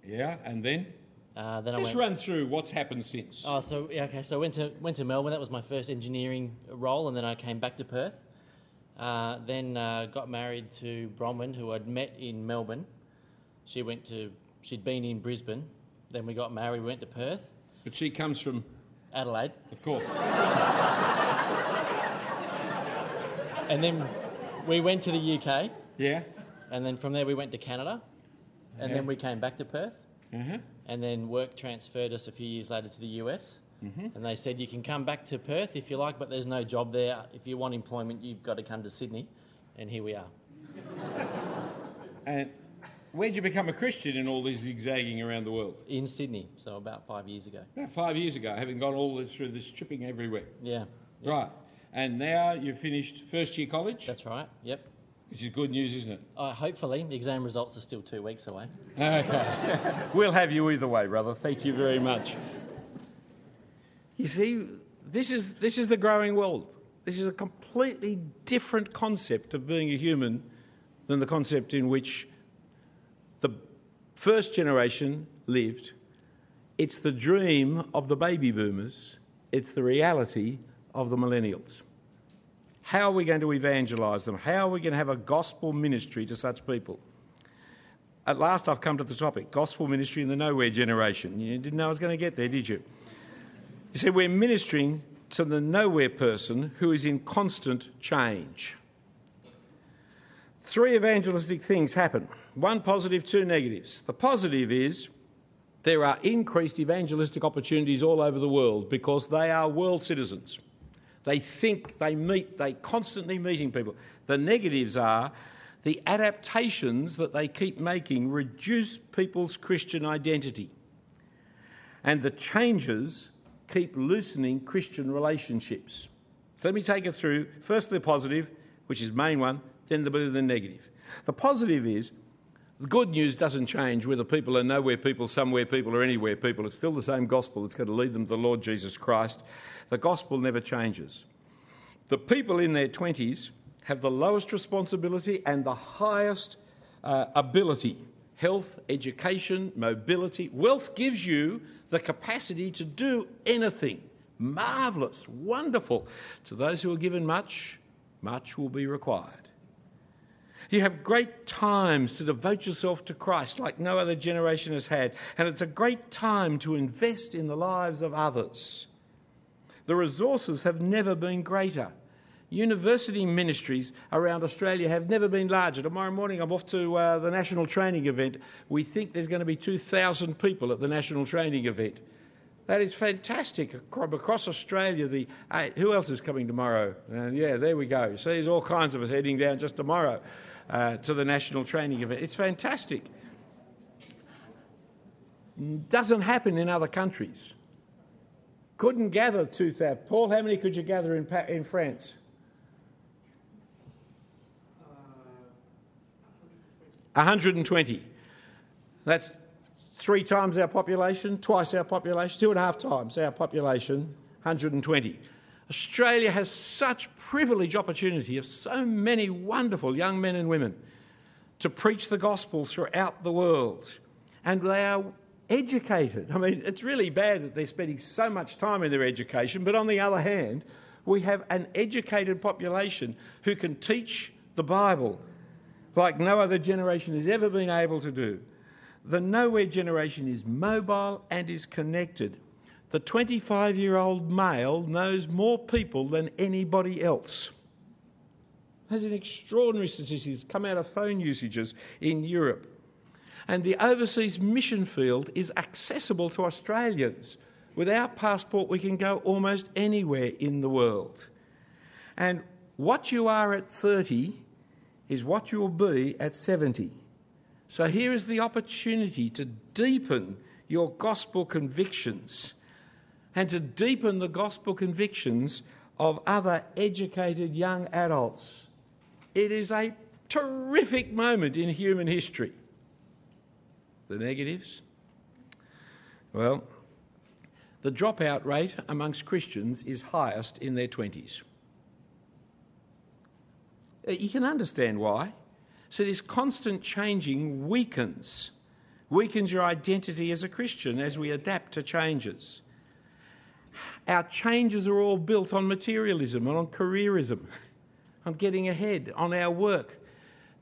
Yeah, and then? Uh, then Just I went. run through what's happened since. Oh, so yeah, okay. So I went to went to Melbourne. That was my first engineering role, and then I came back to Perth. Uh, then uh, got married to Bronwyn, who I'd met in Melbourne. She went to she'd been in Brisbane. Then we got married. We went to Perth. But she comes from Adelaide. Of course. And then we went to the UK. Yeah. And then from there we went to Canada. And Yeah. then we came back to Perth. Uh-huh. And then work transferred us a few years later to the US. Mhm. And they said you can come back to Perth if you like, but there's no job there. If you want employment, you've got to come to Sydney. And here we are. And where'd you become a Christian in all this zigzagging around the world? In Sydney, so about five years ago. About five years ago, having gone all this, through this tripping everywhere. Yeah. Right. And now you've finished first year college? That's right, yep. Which is good news, isn't it? Uh, hopefully, the exam results are still two weeks away. Okay. we'll have you either way, brother. Thank you very much. You see, this is, this is the growing world. This is a completely different concept of being a human than the concept in which the first generation lived. It's the dream of the baby boomers, it's the reality of the millennials. How are we going to evangelise them? How are we going to have a gospel ministry to such people? At last, I've come to the topic gospel ministry in the nowhere generation. You didn't know I was going to get there, did you? You see, we're ministering to the nowhere person who is in constant change. Three evangelistic things happen one positive, two negatives. The positive is there are increased evangelistic opportunities all over the world because they are world citizens. They think, they meet, they constantly meeting people. The negatives are the adaptations that they keep making reduce people's Christian identity. And the changes keep loosening Christian relationships. So let me take you through first the positive, which is main one, then the, the negative. The positive is the good news doesn't change whether people are nowhere people, somewhere people, or anywhere people. It's still the same gospel that's going to lead them to the Lord Jesus Christ. The gospel never changes. The people in their 20s have the lowest responsibility and the highest uh, ability health, education, mobility. Wealth gives you the capacity to do anything. Marvellous, wonderful. To those who are given much, much will be required. You have great times to devote yourself to Christ like no other generation has had, and it's a great time to invest in the lives of others. The resources have never been greater. University ministries around Australia have never been larger. Tomorrow morning I'm off to uh, the national training event. We think there's going to be 2,000 people at the national training event. That is fantastic. Across Australia, the uh, who else is coming tomorrow? Yeah, there we go. So there's all kinds of us heading down just tomorrow uh, to the national training event. It's fantastic. Doesn't happen in other countries. Couldn't gather 2,000. Paul, how many could you gather in, in France? 120. That's three times our population, twice our population, two and a half times our population, 120. Australia has such privileged opportunity of so many wonderful young men and women to preach the gospel throughout the world. And they are educated. I mean, it's really bad that they're spending so much time in their education, but on the other hand, we have an educated population who can teach the Bible like no other generation has ever been able to do. The nowhere generation is mobile and is connected. The 25 year old male knows more people than anybody else. There's an extraordinary statistics come out of phone usages in Europe. And the overseas mission field is accessible to Australians. With our passport, we can go almost anywhere in the world. And what you are at 30 is what you'll be at 70. So here is the opportunity to deepen your gospel convictions and to deepen the gospel convictions of other educated young adults. It is a terrific moment in human history. The negatives? Well, the dropout rate amongst Christians is highest in their 20s. Uh, You can understand why. So, this constant changing weakens, weakens your identity as a Christian as we adapt to changes. Our changes are all built on materialism and on careerism, on getting ahead, on our work.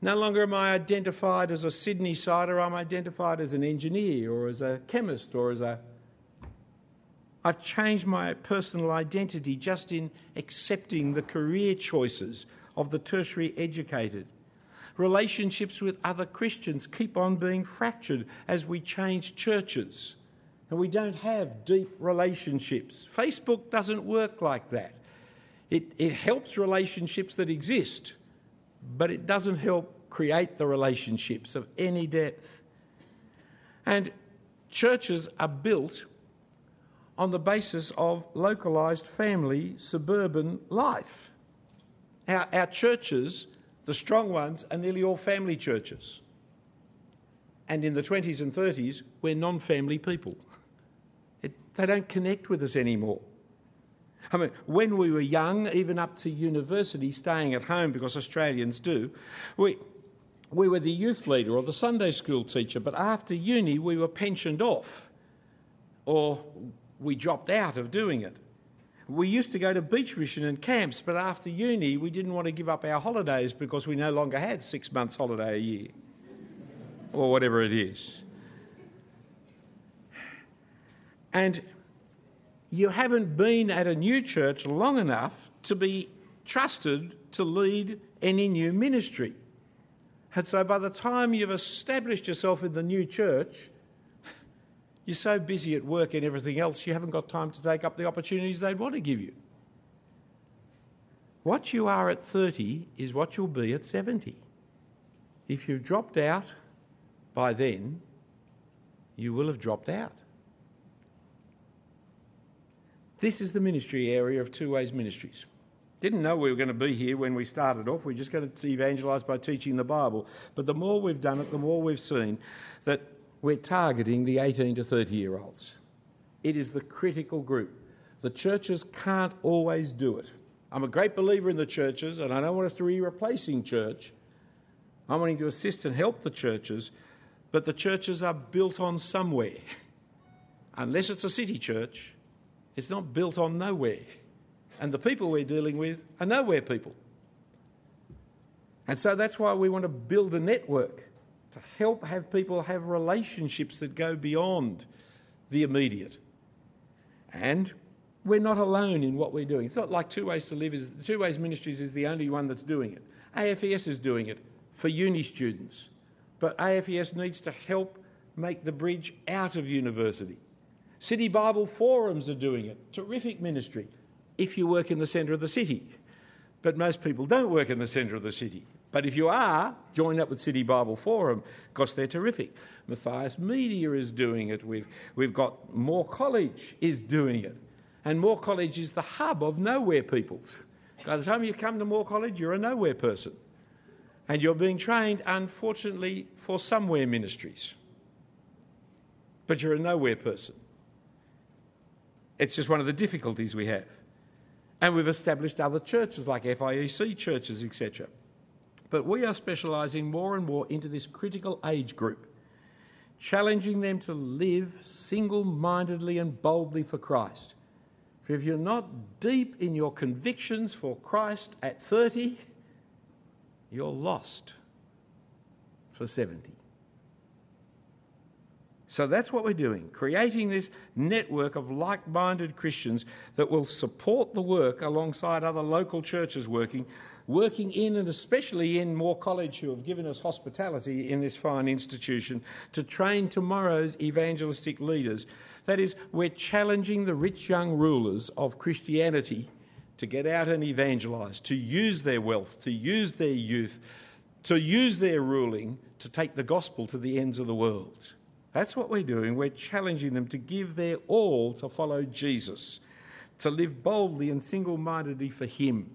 No longer am I identified as a Sydney sider, I'm identified as an engineer or as a chemist or as a. I've changed my personal identity just in accepting the career choices of the tertiary educated. Relationships with other Christians keep on being fractured as we change churches and we don't have deep relationships. Facebook doesn't work like that. It, it helps relationships that exist, but it doesn't help create the relationships of any depth. And churches are built on the basis of localised family suburban life. Our, our churches, the strong ones, are nearly all family churches. And in the 20s and 30s, we're non family people. It, they don't connect with us anymore. I mean, when we were young, even up to university, staying at home because Australians do, we, we were the youth leader or the Sunday school teacher, but after uni, we were pensioned off or we dropped out of doing it. We used to go to beach mission and camps, but after uni, we didn't want to give up our holidays because we no longer had six months' holiday a year or whatever it is. And you haven't been at a new church long enough to be trusted to lead any new ministry. And so by the time you've established yourself in the new church, you're so busy at work and everything else, you haven't got time to take up the opportunities they'd want to give you. What you are at 30 is what you'll be at 70. If you've dropped out by then, you will have dropped out. This is the ministry area of Two Ways Ministries. Didn't know we were going to be here when we started off. We're just going to evangelise by teaching the Bible. But the more we've done it, the more we've seen that we're targeting the 18 to 30 year olds. It is the critical group. The churches can't always do it. I'm a great believer in the churches, and I don't want us to be replacing church. I'm wanting to assist and help the churches, but the churches are built on somewhere. Unless it's a city church, it's not built on nowhere. And the people we're dealing with are nowhere people. And so that's why we want to build a network to help have people have relationships that go beyond the immediate. And we're not alone in what we're doing. It's not like Two Ways to Live is Two Ways Ministries is the only one that's doing it. AFES is doing it for uni students. But AFES needs to help make the bridge out of university. City Bible Forums are doing it. Terrific ministry if you work in the centre of the city. But most people don't work in the centre of the city. But if you are, join up with City Bible Forum because they're terrific. Matthias Media is doing it. We've, we've got Moore College is doing it. And Moore College is the hub of nowhere peoples. By the time you come to Moore College, you're a nowhere person. And you're being trained, unfortunately, for somewhere ministries. But you're a nowhere person. It's just one of the difficulties we have. And we've established other churches like FIEC churches, etc. But we are specialising more and more into this critical age group, challenging them to live single mindedly and boldly for Christ. For if you're not deep in your convictions for Christ at 30, you're lost for 70. So that's what we're doing, creating this network of like minded Christians that will support the work alongside other local churches working, working in and especially in Moore College, who have given us hospitality in this fine institution, to train tomorrow's evangelistic leaders. That is, we're challenging the rich young rulers of Christianity to get out and evangelise, to use their wealth, to use their youth, to use their ruling to take the gospel to the ends of the world. That's what we're doing. We're challenging them to give their all to follow Jesus, to live boldly and single mindedly for Him.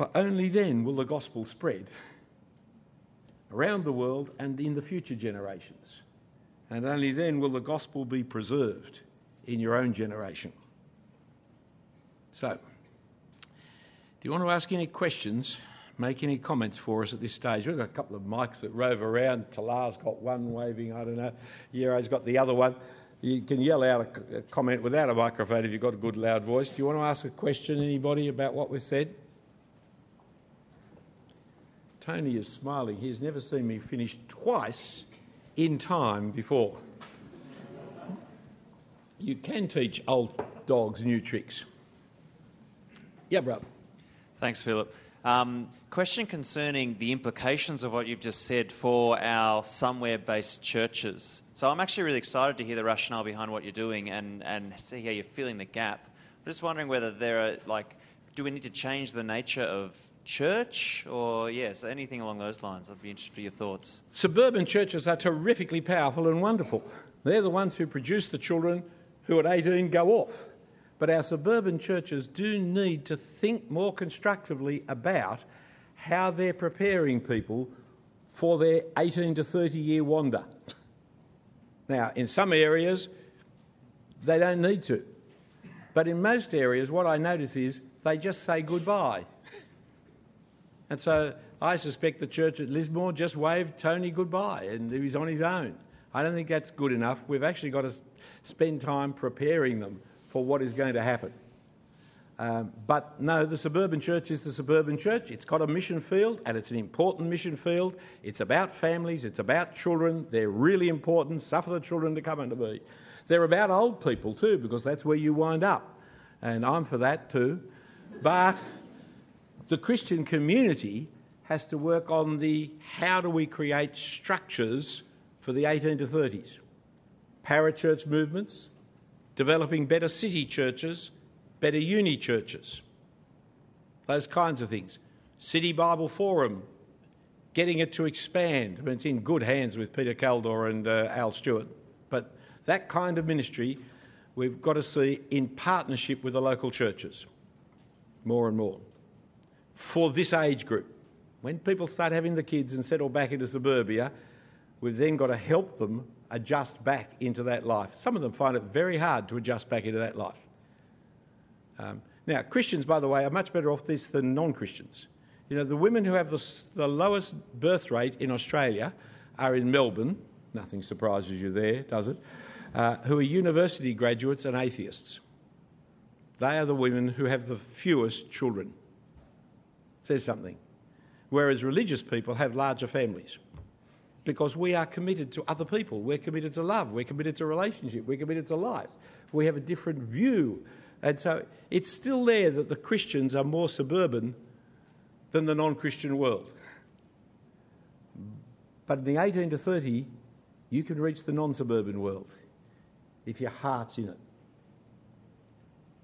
For only then will the gospel spread around the world and in the future generations. And only then will the gospel be preserved in your own generation. So, do you want to ask any questions? make any comments for us at this stage. We've got a couple of mics that rove around. Talar's got one waving, I don't know. Yero's got the other one. You can yell out a, comment without a microphone if you've got a good loud voice. Do you want to ask a question, anybody, about what we've said? Tony is smiling. He's never seen me finish twice in time before. You can teach old dogs new tricks. Yeah, brother. Thanks, Philip. Um, question concerning the implications of what you've just said for our somewhere based churches. So I'm actually really excited to hear the rationale behind what you're doing and, and see how you're filling the gap. I'm just wondering whether there are, like, do we need to change the nature of church or, yes, anything along those lines? I'd be interested for your thoughts. Suburban churches are terrifically powerful and wonderful. They're the ones who produce the children who at 18 go off. But our suburban churches do need to think more constructively about how they're preparing people for their 18 to 30 year wander. Now, in some areas, they don't need to. But in most areas, what I notice is they just say goodbye. And so I suspect the church at Lismore just waved Tony goodbye and he was on his own. I don't think that's good enough. We've actually got to spend time preparing them for what is going to happen. Um, but no, the suburban church is the suburban church. It's got a mission field, and it's an important mission field. It's about families, it's about children. They're really important. Suffer the children to come unto me. They're about old people too, because that's where you wind up. And I'm for that too. But the Christian community has to work on the how do we create structures for the 18 to 30s. Parachurch movements, developing better city churches, better uni churches, those kinds of things. City Bible Forum, getting it to expand. I mean, it's in good hands with Peter Kaldor and uh, Al Stewart. But that kind of ministry we've got to see in partnership with the local churches more and more for this age group. When people start having the kids and settle back into suburbia, we've then got to help them adjust back into that life. Some of them find it very hard to adjust back into that life. Um, now, Christians, by the way, are much better off this than non Christians. You know, the women who have the, the lowest birth rate in Australia are in Melbourne. Nothing surprises you there, does it? Uh, who are university graduates and atheists. They are the women who have the fewest children. Says something. Whereas religious people have larger families because we are committed to other people. We're committed to love. We're committed to relationship. We're committed to life. We have a different view. And so it's still there that the Christians are more suburban than the non Christian world. But in the 18 to 30, you can reach the non suburban world if your heart's in it.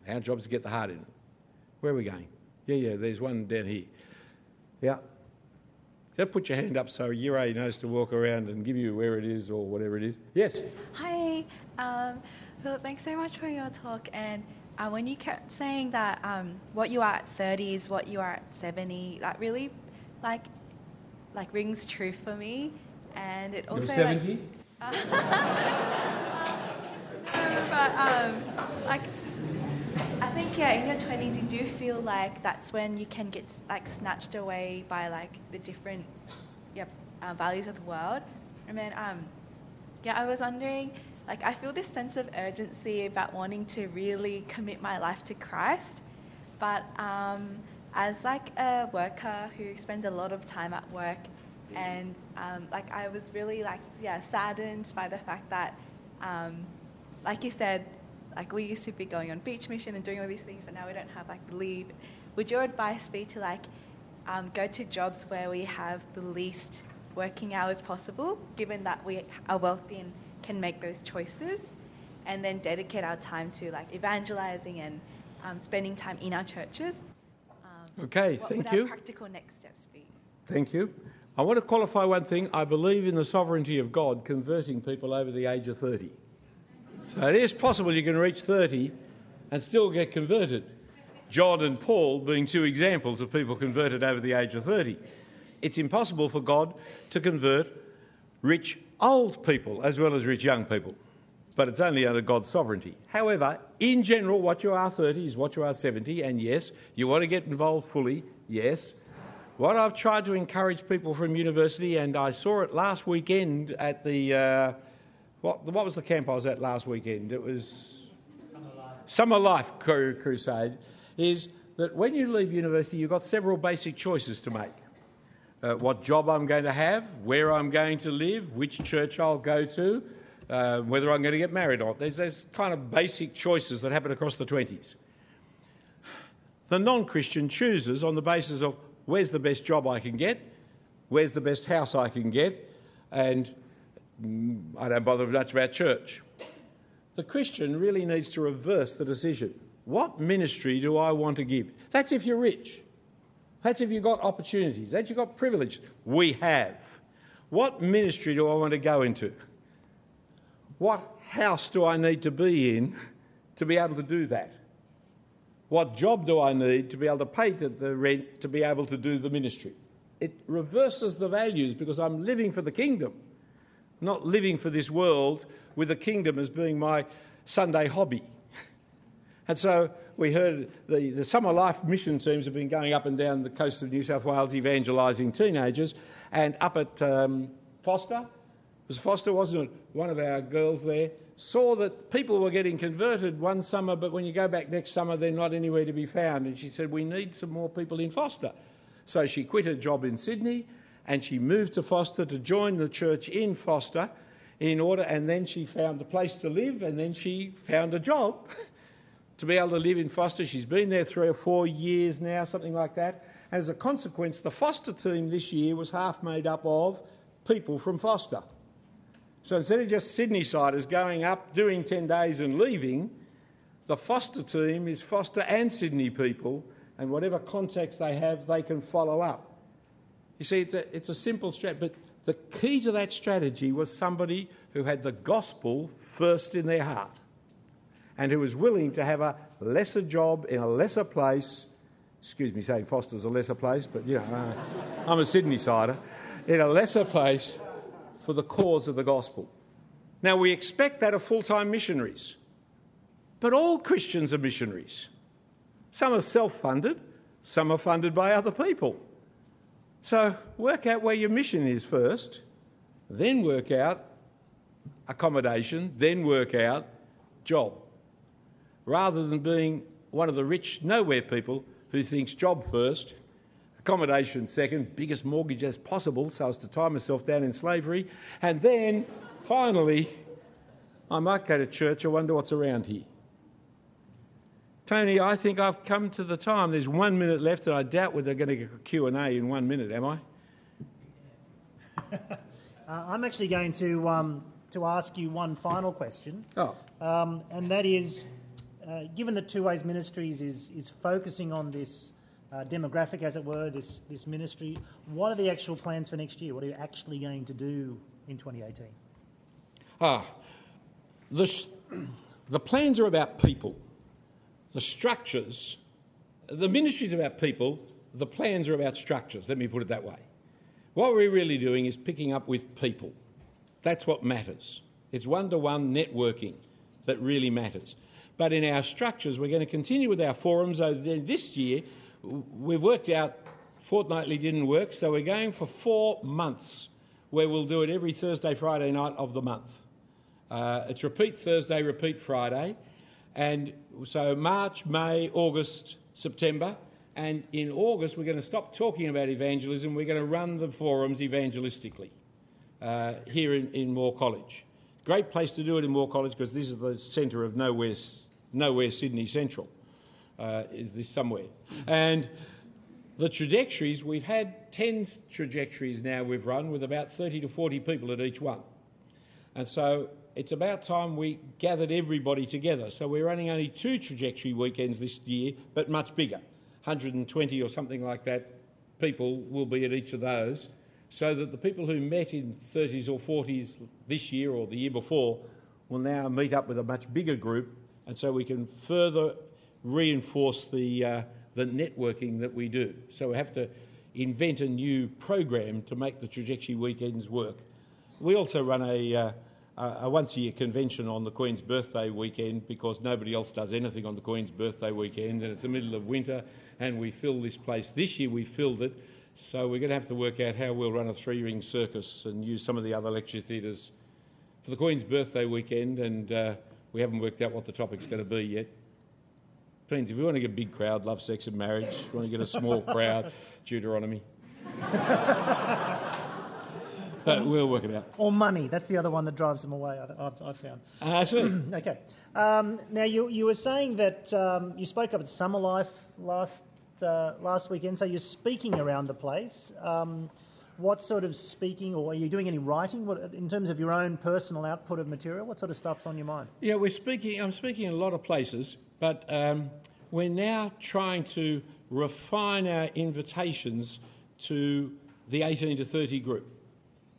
Our job is to get the heart in it. Where are we going? Yeah, yeah, there's one down here. Yeah. Just put your hand up so Yure knows to walk around and give you where it is or whatever it is. Yes. Hi. Um, Philip, thanks so much for your talk. And uh, when you kept saying that um, what you are at 30 is what you are at 70, that really, like, like rings true for me. And it also. You're 70? Like, but um, like, I think yeah, in your 20s you do feel like that's when you can get like snatched away by like the different, yep, uh, values of the world. And then um, yeah, I was wondering, like, I feel this sense of urgency about wanting to really commit my life to Christ, but um, as like a worker who spends a lot of time at work, and um, like I was really like yeah saddened by the fact that, um, like you said, like we used to be going on beach mission and doing all these things, but now we don't have like the leave. Would your advice be to like um, go to jobs where we have the least working hours possible, given that we are wealthy and can make those choices, and then dedicate our time to like evangelizing and um, spending time in our churches? Um, Okay, what thank would you. our practical next steps be? Thank you. I want to qualify one thing. I believe in the sovereignty of God converting people over the age of 30. So it is possible you can reach 30 and still get converted. John and Paul being two examples of people converted over the age of 30. It's impossible for God to convert rich old people as well as rich young people. But it's only under God's sovereignty. However, in general, what you are 30 is what you are 70, and yes, you want to get involved fully, yes. What I've tried to encourage people from university, and I saw it last weekend at the uh, what, what was the camp I was at last weekend? It was Summer Life Cru- Crusade. Is that when you leave university, you've got several basic choices to make. Uh, what job I'm going to have, where I'm going to live, which church I'll go to, uh, whether I'm going to get married or not. There's, there's kind of basic choices that happen across the 20s. The non Christian chooses on the basis of where's the best job I can get, where's the best house I can get, and Mm, I don't bother much about church. The Christian really needs to reverse the decision. What ministry do I want to give? That's if you're rich. That's if you've got opportunities. That's if you've got privilege. We have. What ministry do I want to go into? What house do I need to be in to be able to do that? What job do I need to be able to pay the rent to be able to do the ministry? It reverses the values because I'm living for the kingdom, not living for this world with the kingdom as being my Sunday hobby. And so we heard the, the Summer Life mission teams have been going up and down the coast of New South Wales evangelising teenagers. And up at um, Forster, was Forster, wasn't it? One of our girls there saw that people were getting converted one summer, but when you go back next summer, they're not anywhere to be found. And she said, We need some more people in Forster. So she quit her job in Sydney and she moved to Forster to join the church in Forster in order, and then she found a place to live, and then she found a job to be able to live in Forster. She's been there three or four years now, something like that. As a consequence, the Forster team this year was half made up of people from Forster. So instead of just Sydney siders going up, doing 10 days and leaving, the Forster team is Forster and Sydney people, and whatever contacts they have, they can follow up. You see, it's a, it's a simple strategy, but the key to that strategy was somebody who had the gospel first in their heart and who was willing to have a lesser job in a lesser place. Excuse me saying Forster's a lesser place, but you know, uh, I'm a Sydney sider. In a lesser place for the cause of the gospel. Now, we expect that of full time missionaries, but all Christians are missionaries. Some are self funded, some are funded by other people. So, work out where your mission is first, then work out accommodation, then work out job. Rather than being one of the rich nowhere people who thinks job first, accommodation second, biggest mortgage as possible so as to tie myself down in slavery, and then finally, I might go to church, I wonder what's around here. Tony, I think I've come to the time. There's one minute left, and I doubt whether they're going to get a Q&A in one minute, am I? Uh, I'm actually going to um, to ask you one final question, Oh, um, and that is, uh, given that Two Ways Ministries is is focusing on this uh, demographic, as it were, this this ministry, what are the actual plans for next year? What are you actually going to do in 2018? ah, the, s- the plans are about people. The structures, the ministry is about people. The plans are about structures. Let me put it that way. What we're really doing is picking up with people. That's what matters. It's one to one networking that really matters. But in our structures, we're going to continue with our forums. So this year, we've worked out fortnightly didn't work, so we're going for four months where we'll do it every Thursday, Friday night of the month. Uh, it's repeat Thursday, repeat Friday. And so March, May, August, September. And in August, we're going to stop talking about evangelism. We're going to run the forums evangelistically uh, here in, in Moore College. Great place to do it in Moore College because this is the centre of nowhere, nowhere Sydney Central. Uh, is this somewhere? And the trajectories, we've had 10 trajectories now we've run with about 30 to 40 people at each one. And so it's about time we gathered everybody together. So we're running only two trajectory weekends this year, but much bigger. 120 or something like that people will be at each of those, so that the people who met in 30s or 40s this year or the year before will now meet up with a much bigger group, and so we can further reinforce the, uh, the networking that we do. So we have to invent a new program to make the trajectory weekends work. We also run a, uh, a once a year convention on the Queen's birthday weekend because nobody else does anything on the Queen's birthday weekend and it's the middle of winter and we fill this place. This year we filled it, so we're going to have to work out how we'll run a three ring circus and use some of the other lecture theatres for the Queen's birthday weekend and uh, we haven't worked out what the topic's going to be yet. Depends. If we want to get a big crowd, love, sex, and marriage. If we want to get a small crowd, Deuteronomy. but we'll work it out. Or money. That's the other one that drives them away, I've, I've found. Uh, sure. okay. Um, now, you, you were saying that um, you spoke up at Summer Life last, uh, last weekend, so you're speaking around the place. Um, what sort of speaking, or are you doing any writing what, in terms of your own personal output of material? What sort of stuff's on your mind? Yeah, we're speaking. I'm speaking in a lot of places, but um, we're now trying to refine our invitations to the 18 to 30 group.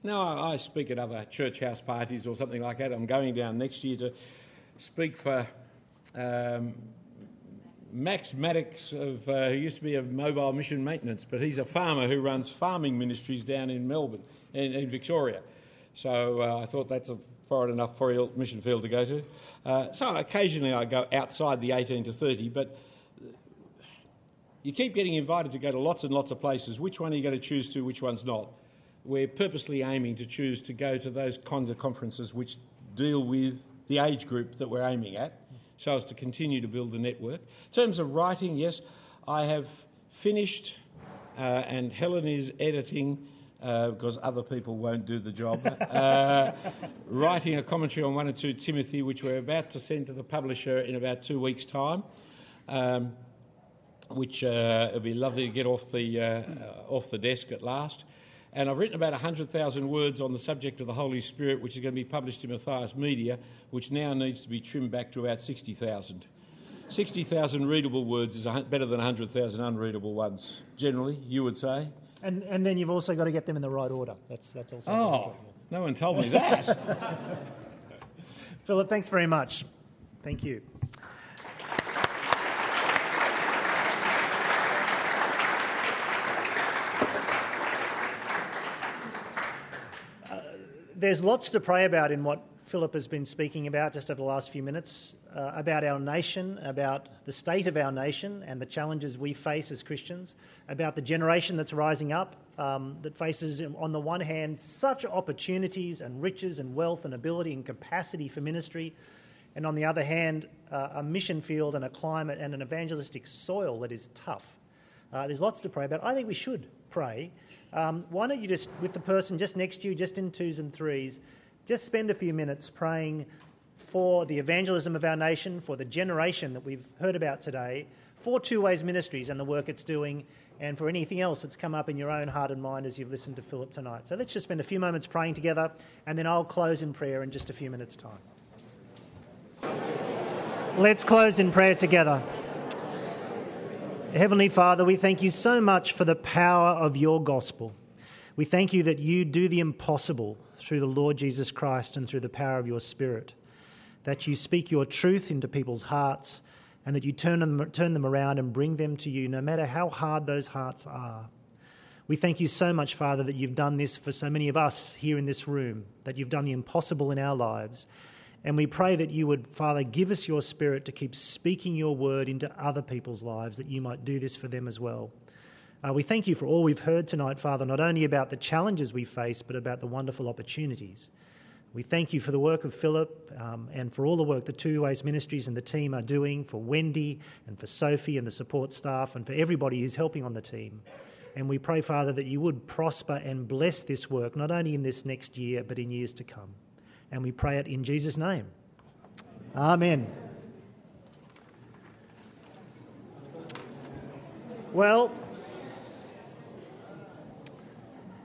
Now, I, I speak at other church house parties or something like that. I'm going down next year to speak for um, Max Maddox, of, uh, who used to be of Mobile Mission Maintenance, but he's a farmer who runs farming ministries down in Melbourne, in, in Victoria. So uh, I thought that's a foreign enough for your mission field to go to. Uh, so occasionally I go outside the 18 to 30, but you keep getting invited to go to lots and lots of places. Which one are you going to choose to, which one's not? We're purposely aiming to choose to go to those kinds of conferences which deal with the age group that we're aiming at so as to continue to build the network. In terms of writing, yes, I have finished uh, and Helen is editing. Uh, because other people won't do the job. Uh, writing a commentary on 1 and 2 Timothy, which we're about to send to the publisher in about two weeks' time, um, which uh, it'll be lovely to get off the, uh, off the desk at last. And I've written about 100,000 words on the subject of the Holy Spirit, which is going to be published in Matthias Media, which now needs to be trimmed back to about 60,000. 60,000 readable words is better than 100,000 unreadable ones, generally, you would say. And, and then you've also got to get them in the right order. That's, that's also Oh, no one told me that. Philip, thanks very much. Thank you. There's lots to pray about in what Philip has been speaking about just over the last few minutes uh, about our nation, about the state of our nation and the challenges we face as Christians, about the generation that's rising up um, that faces, on the one hand, such opportunities and riches and wealth and ability and capacity for ministry, and on the other hand, uh, a mission field and a climate and an evangelistic soil that is tough. Uh, there's lots to pray about. I think we should pray um, why don't you just, with the person just next to you, just in twos and threes, just spend a few minutes praying for the evangelism of our nation, for the generation that we've heard about today, for Two Ways Ministries and the work it's doing, and for anything else that's come up in your own heart and mind as you've listened to Philip tonight. So let's just spend a few moments praying together, and then I'll close in prayer in just a few minutes' time. Let's close in prayer together. Heavenly Father, we thank you so much for the power of your gospel. We thank you that you do the impossible through the Lord Jesus Christ and through the power of your Spirit. that you speak your truth into people's hearts, and that you turn them, turn them around and bring them to you, no matter how hard those hearts are. We thank you so much, Father, that you've done this for so many of us here in this room, that you've done the impossible in our lives. And we pray that you would, Father, give us your spirit to keep speaking your word into other people's lives, that you might do this for them as well. Uh, we thank you for all we've heard tonight, Father, not only about the challenges we face, but about the wonderful opportunities. We thank you for the work of Philip um, and for all the work the Two Ways Ministries and the team are doing, for Wendy and for Sophie and the support staff, and for everybody who's helping on the team. And we pray, Father, that you would prosper and bless this work, not only in this next year, but in years to come. And we pray it in Jesus' name. Amen. Well,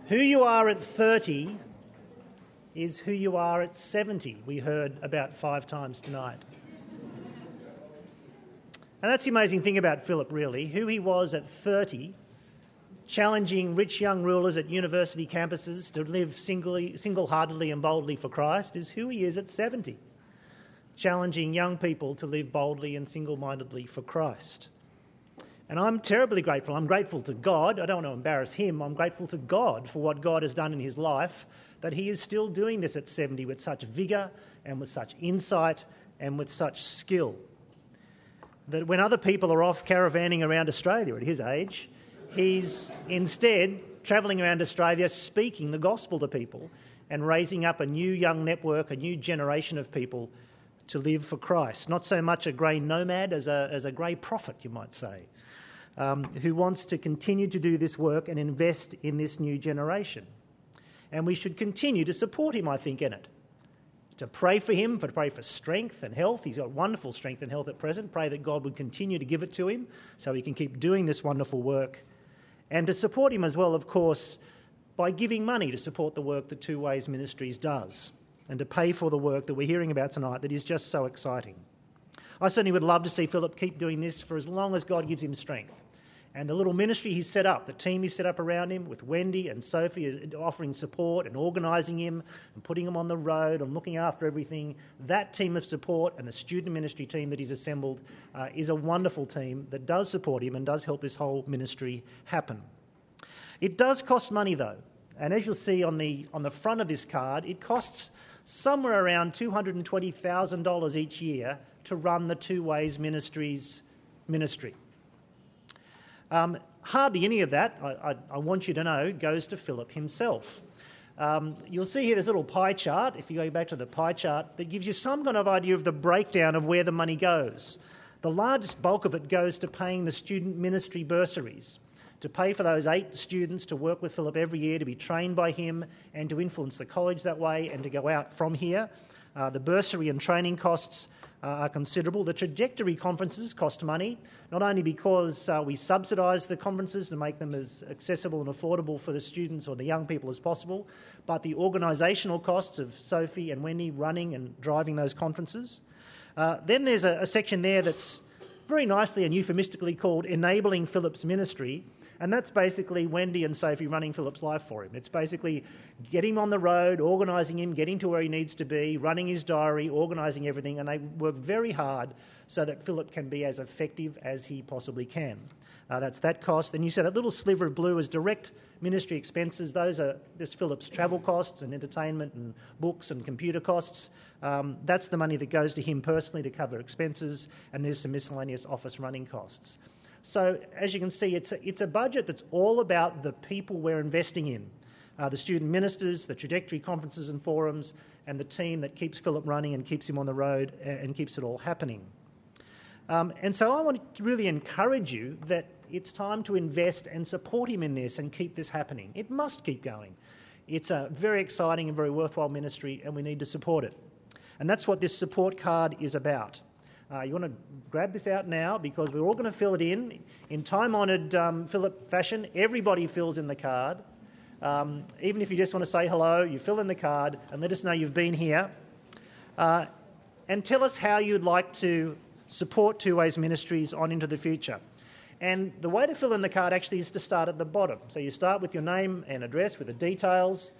who you are at 30 is who you are at 70, we heard about five times tonight. And that's the amazing thing about Philip, really. Who he was at 30, challenging rich young rulers at university campuses to live single heartedly and boldly for Christ, is who he is at 70, challenging young people to live boldly and single mindedly for Christ. And I'm terribly grateful. I'm grateful to God. I don't want to embarrass him. I'm grateful to God for what God has done in his life, that he is still doing this at 70 with such vigour and with such insight and with such skill. That when other people are off caravanning around Australia at his age, he's instead travelling around Australia speaking the gospel to people and raising up a new young network, a new generation of people to live for Christ. Not so much a grey nomad as a, as a grey prophet, you might say um, who wants to continue to do this work and invest in this new generation. And we should continue to support him, I think, in it. To pray for him, for to pray for strength and health. He's got wonderful strength and health at present. Pray that God would continue to give it to him so he can keep doing this wonderful work. And to support him as well, of course, by giving money to support the work that Two Ways Ministries does and to pay for the work that we're hearing about tonight that is just so exciting. I certainly would love to see Philip keep doing this for as long as God gives him strength. And the little ministry he's set up, the team he's set up around him with Wendy and Sophie offering support and organising him and putting him on the road and looking after everything, that team of support and the student ministry team that he's assembled uh, is a wonderful team that does support him and does help this whole ministry happen. It does cost money though, and as you'll see on the, on the front of this card, it costs somewhere around $220,000 each year to run the Two Ways Ministries ministry. Um, hardly any of that, I, I, I, want you to know, goes to Philip himself. Um, you'll see here this little pie chart, if you go back to the pie chart, that gives you some kind of idea of the breakdown of where the money goes. The largest bulk of it goes to paying the student ministry bursaries, to pay for those eight students to work with Philip every year, to be trained by him, and to influence the college that way, and to go out from here. Uh, the bursary and training costs are considerable. The trajectory conferences cost money, not only because uh, we subsidise the conferences to make them as accessible and affordable for the students or the young people as possible, but the organisational costs of Sophie and Wendy running and driving those conferences. Uh, then there's a, a section there that's very nicely and euphemistically called Enabling Philip's Ministry, and that's basically Wendy and Sophie running Philip's life for him. It's basically getting him on the road, organising him, getting to where he needs to be, running his diary, organising everything, and they work very hard so that Philip can be as effective as he possibly can. Uh, that's that cost. And you see that little sliver of blue is direct ministry expenses. Those are just Philip's travel costs and entertainment and books and computer costs. Um, that's the money that goes to him personally to cover expenses, and there's some miscellaneous office running costs. So, as you can see, it's a, it's a budget that's all about the people we're investing in uh, the student ministers, the trajectory conferences and forums, and the team that keeps Philip running and keeps him on the road and, keeps it all happening. Um, and so, I want to really encourage you that it's time to invest and support him in this and keep this happening. It must keep going. It's a very exciting and very worthwhile ministry, and we need to support it. And that's what this support card is about. Uh, you want to grab this out now because we're all going to fill it in. In time honoured um, Philip fashion, everybody fills in the card. Um, even if you just want to say hello, you fill in the card and let us know you've been here. Uh, and tell us how you'd like to support Two Ways Ministries on into the future. And the way to fill in the card actually is to start at the bottom. So you start with your name and address with the details.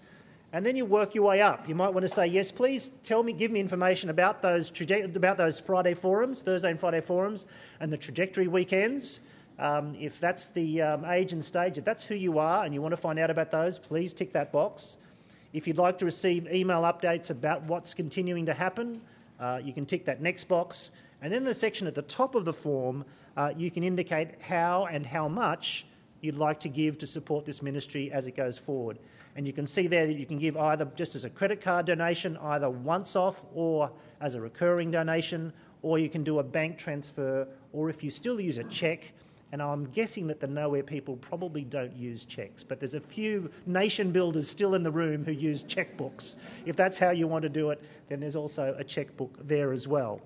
And then you work your way up. You might want to say, yes, please tell me, give me information about those traje- about those Friday forums, Thursday and Friday forums, and the trajectory weekends. Um, if that's the um, age and stage, if that's who you are, and you want to find out about those, please tick that box. If you'd like to receive email updates about what's continuing to happen, uh, you can tick that next box. And then the section at the top of the form, uh, you can indicate how and how much you'd like to give to support this ministry as it goes forward. And you can see there that you can give either just as a credit card donation, either once off or as a recurring donation, or you can do a bank transfer, or if you still use a cheque, and I'm guessing that the Nowhere people probably don't use cheques, but there's a few nation builders still in the room who use checkbooks. If that's how you want to do it, then there's also a checkbook there as well.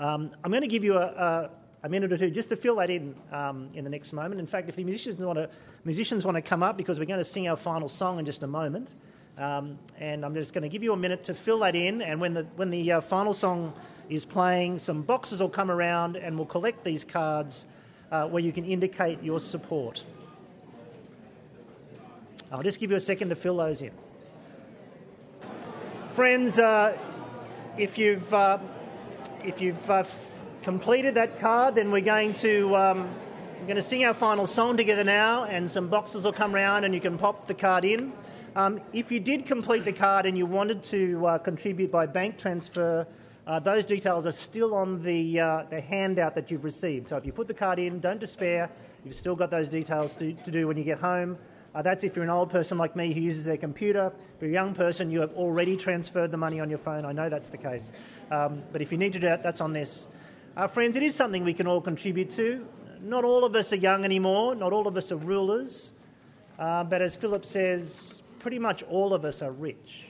Um, I'm going to give you a, a, a, minute or two just to fill that in um, in the next moment. In fact, if the musicians want to musicians want to come up because we're going to sing our final song in just a moment, um, and I'm just going to give you a minute to fill that in. And when the when the uh, final song is playing, some boxes will come around and we'll collect these cards uh, where you can indicate your support. I'll just give you a second to fill those in. Friends, uh, if you've uh, if you've uh, completed that card, then we're going to um, we're going to sing our final song together now, and some boxes will come around, and you can pop the card in. Um, if you did complete the card and you wanted to uh, contribute by bank transfer, uh, those details are still on the, uh, the handout that you've received. So if you put the card in, don't despair. You've still got those details to, to do when you get home. Uh, that's if you're an old person like me who uses their computer. If you're a young person, you have already transferred the money on your phone. I know that's the case. Um, but if you need to do that, that's on this. Uh, friends, it is something we can all contribute to. Not all of us are young anymore. Not all of us are rulers. Uh, but as Philip says, pretty much all of us are rich.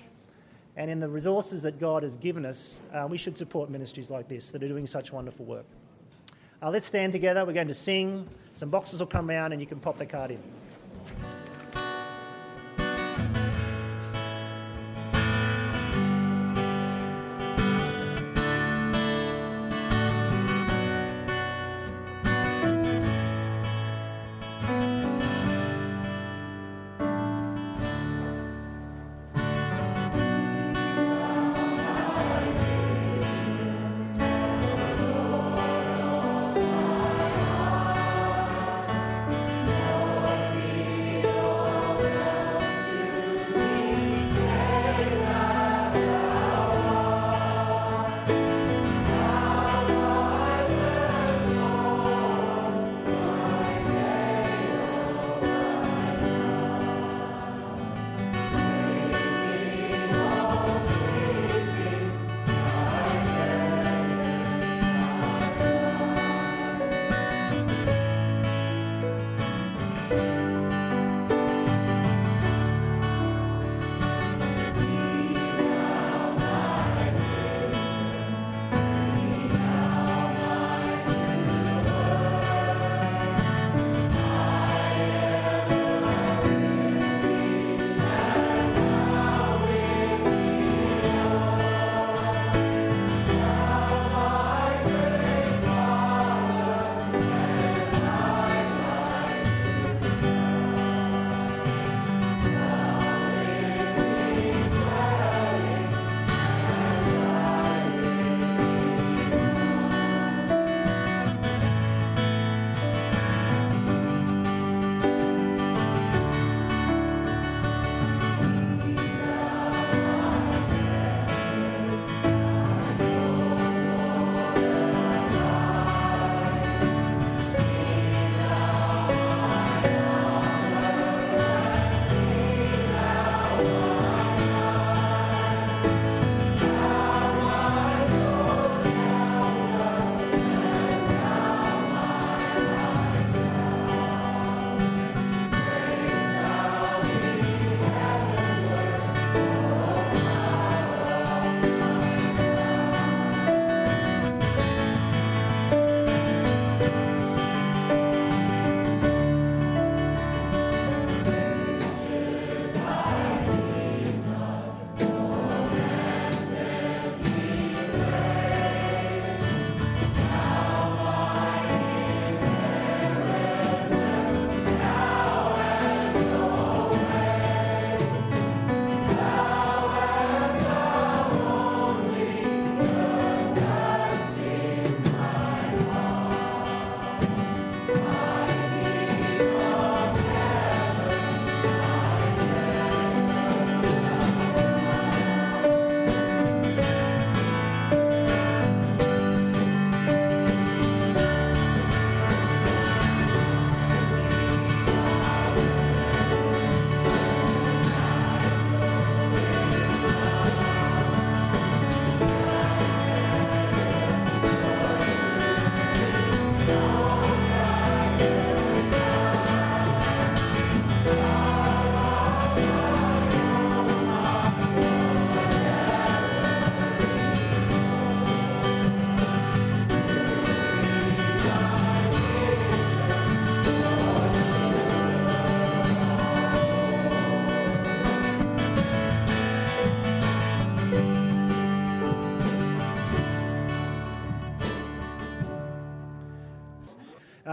And in the resources that God has given us, uh, we should support ministries like this that are doing such wonderful work. Uh, let's stand together. We're going to sing. Some boxes will come around and you can pop the card in.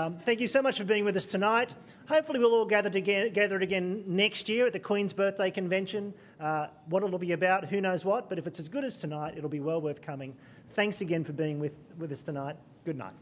Um, thank you so much for being with us tonight. Hopefully, we'll all gather together again next year at the Queen's Birthday Convention. Uh, what it'll be about, who knows what, but if it's as good as tonight, it'll be well worth coming. Thanks again for being with, with us tonight. Good night.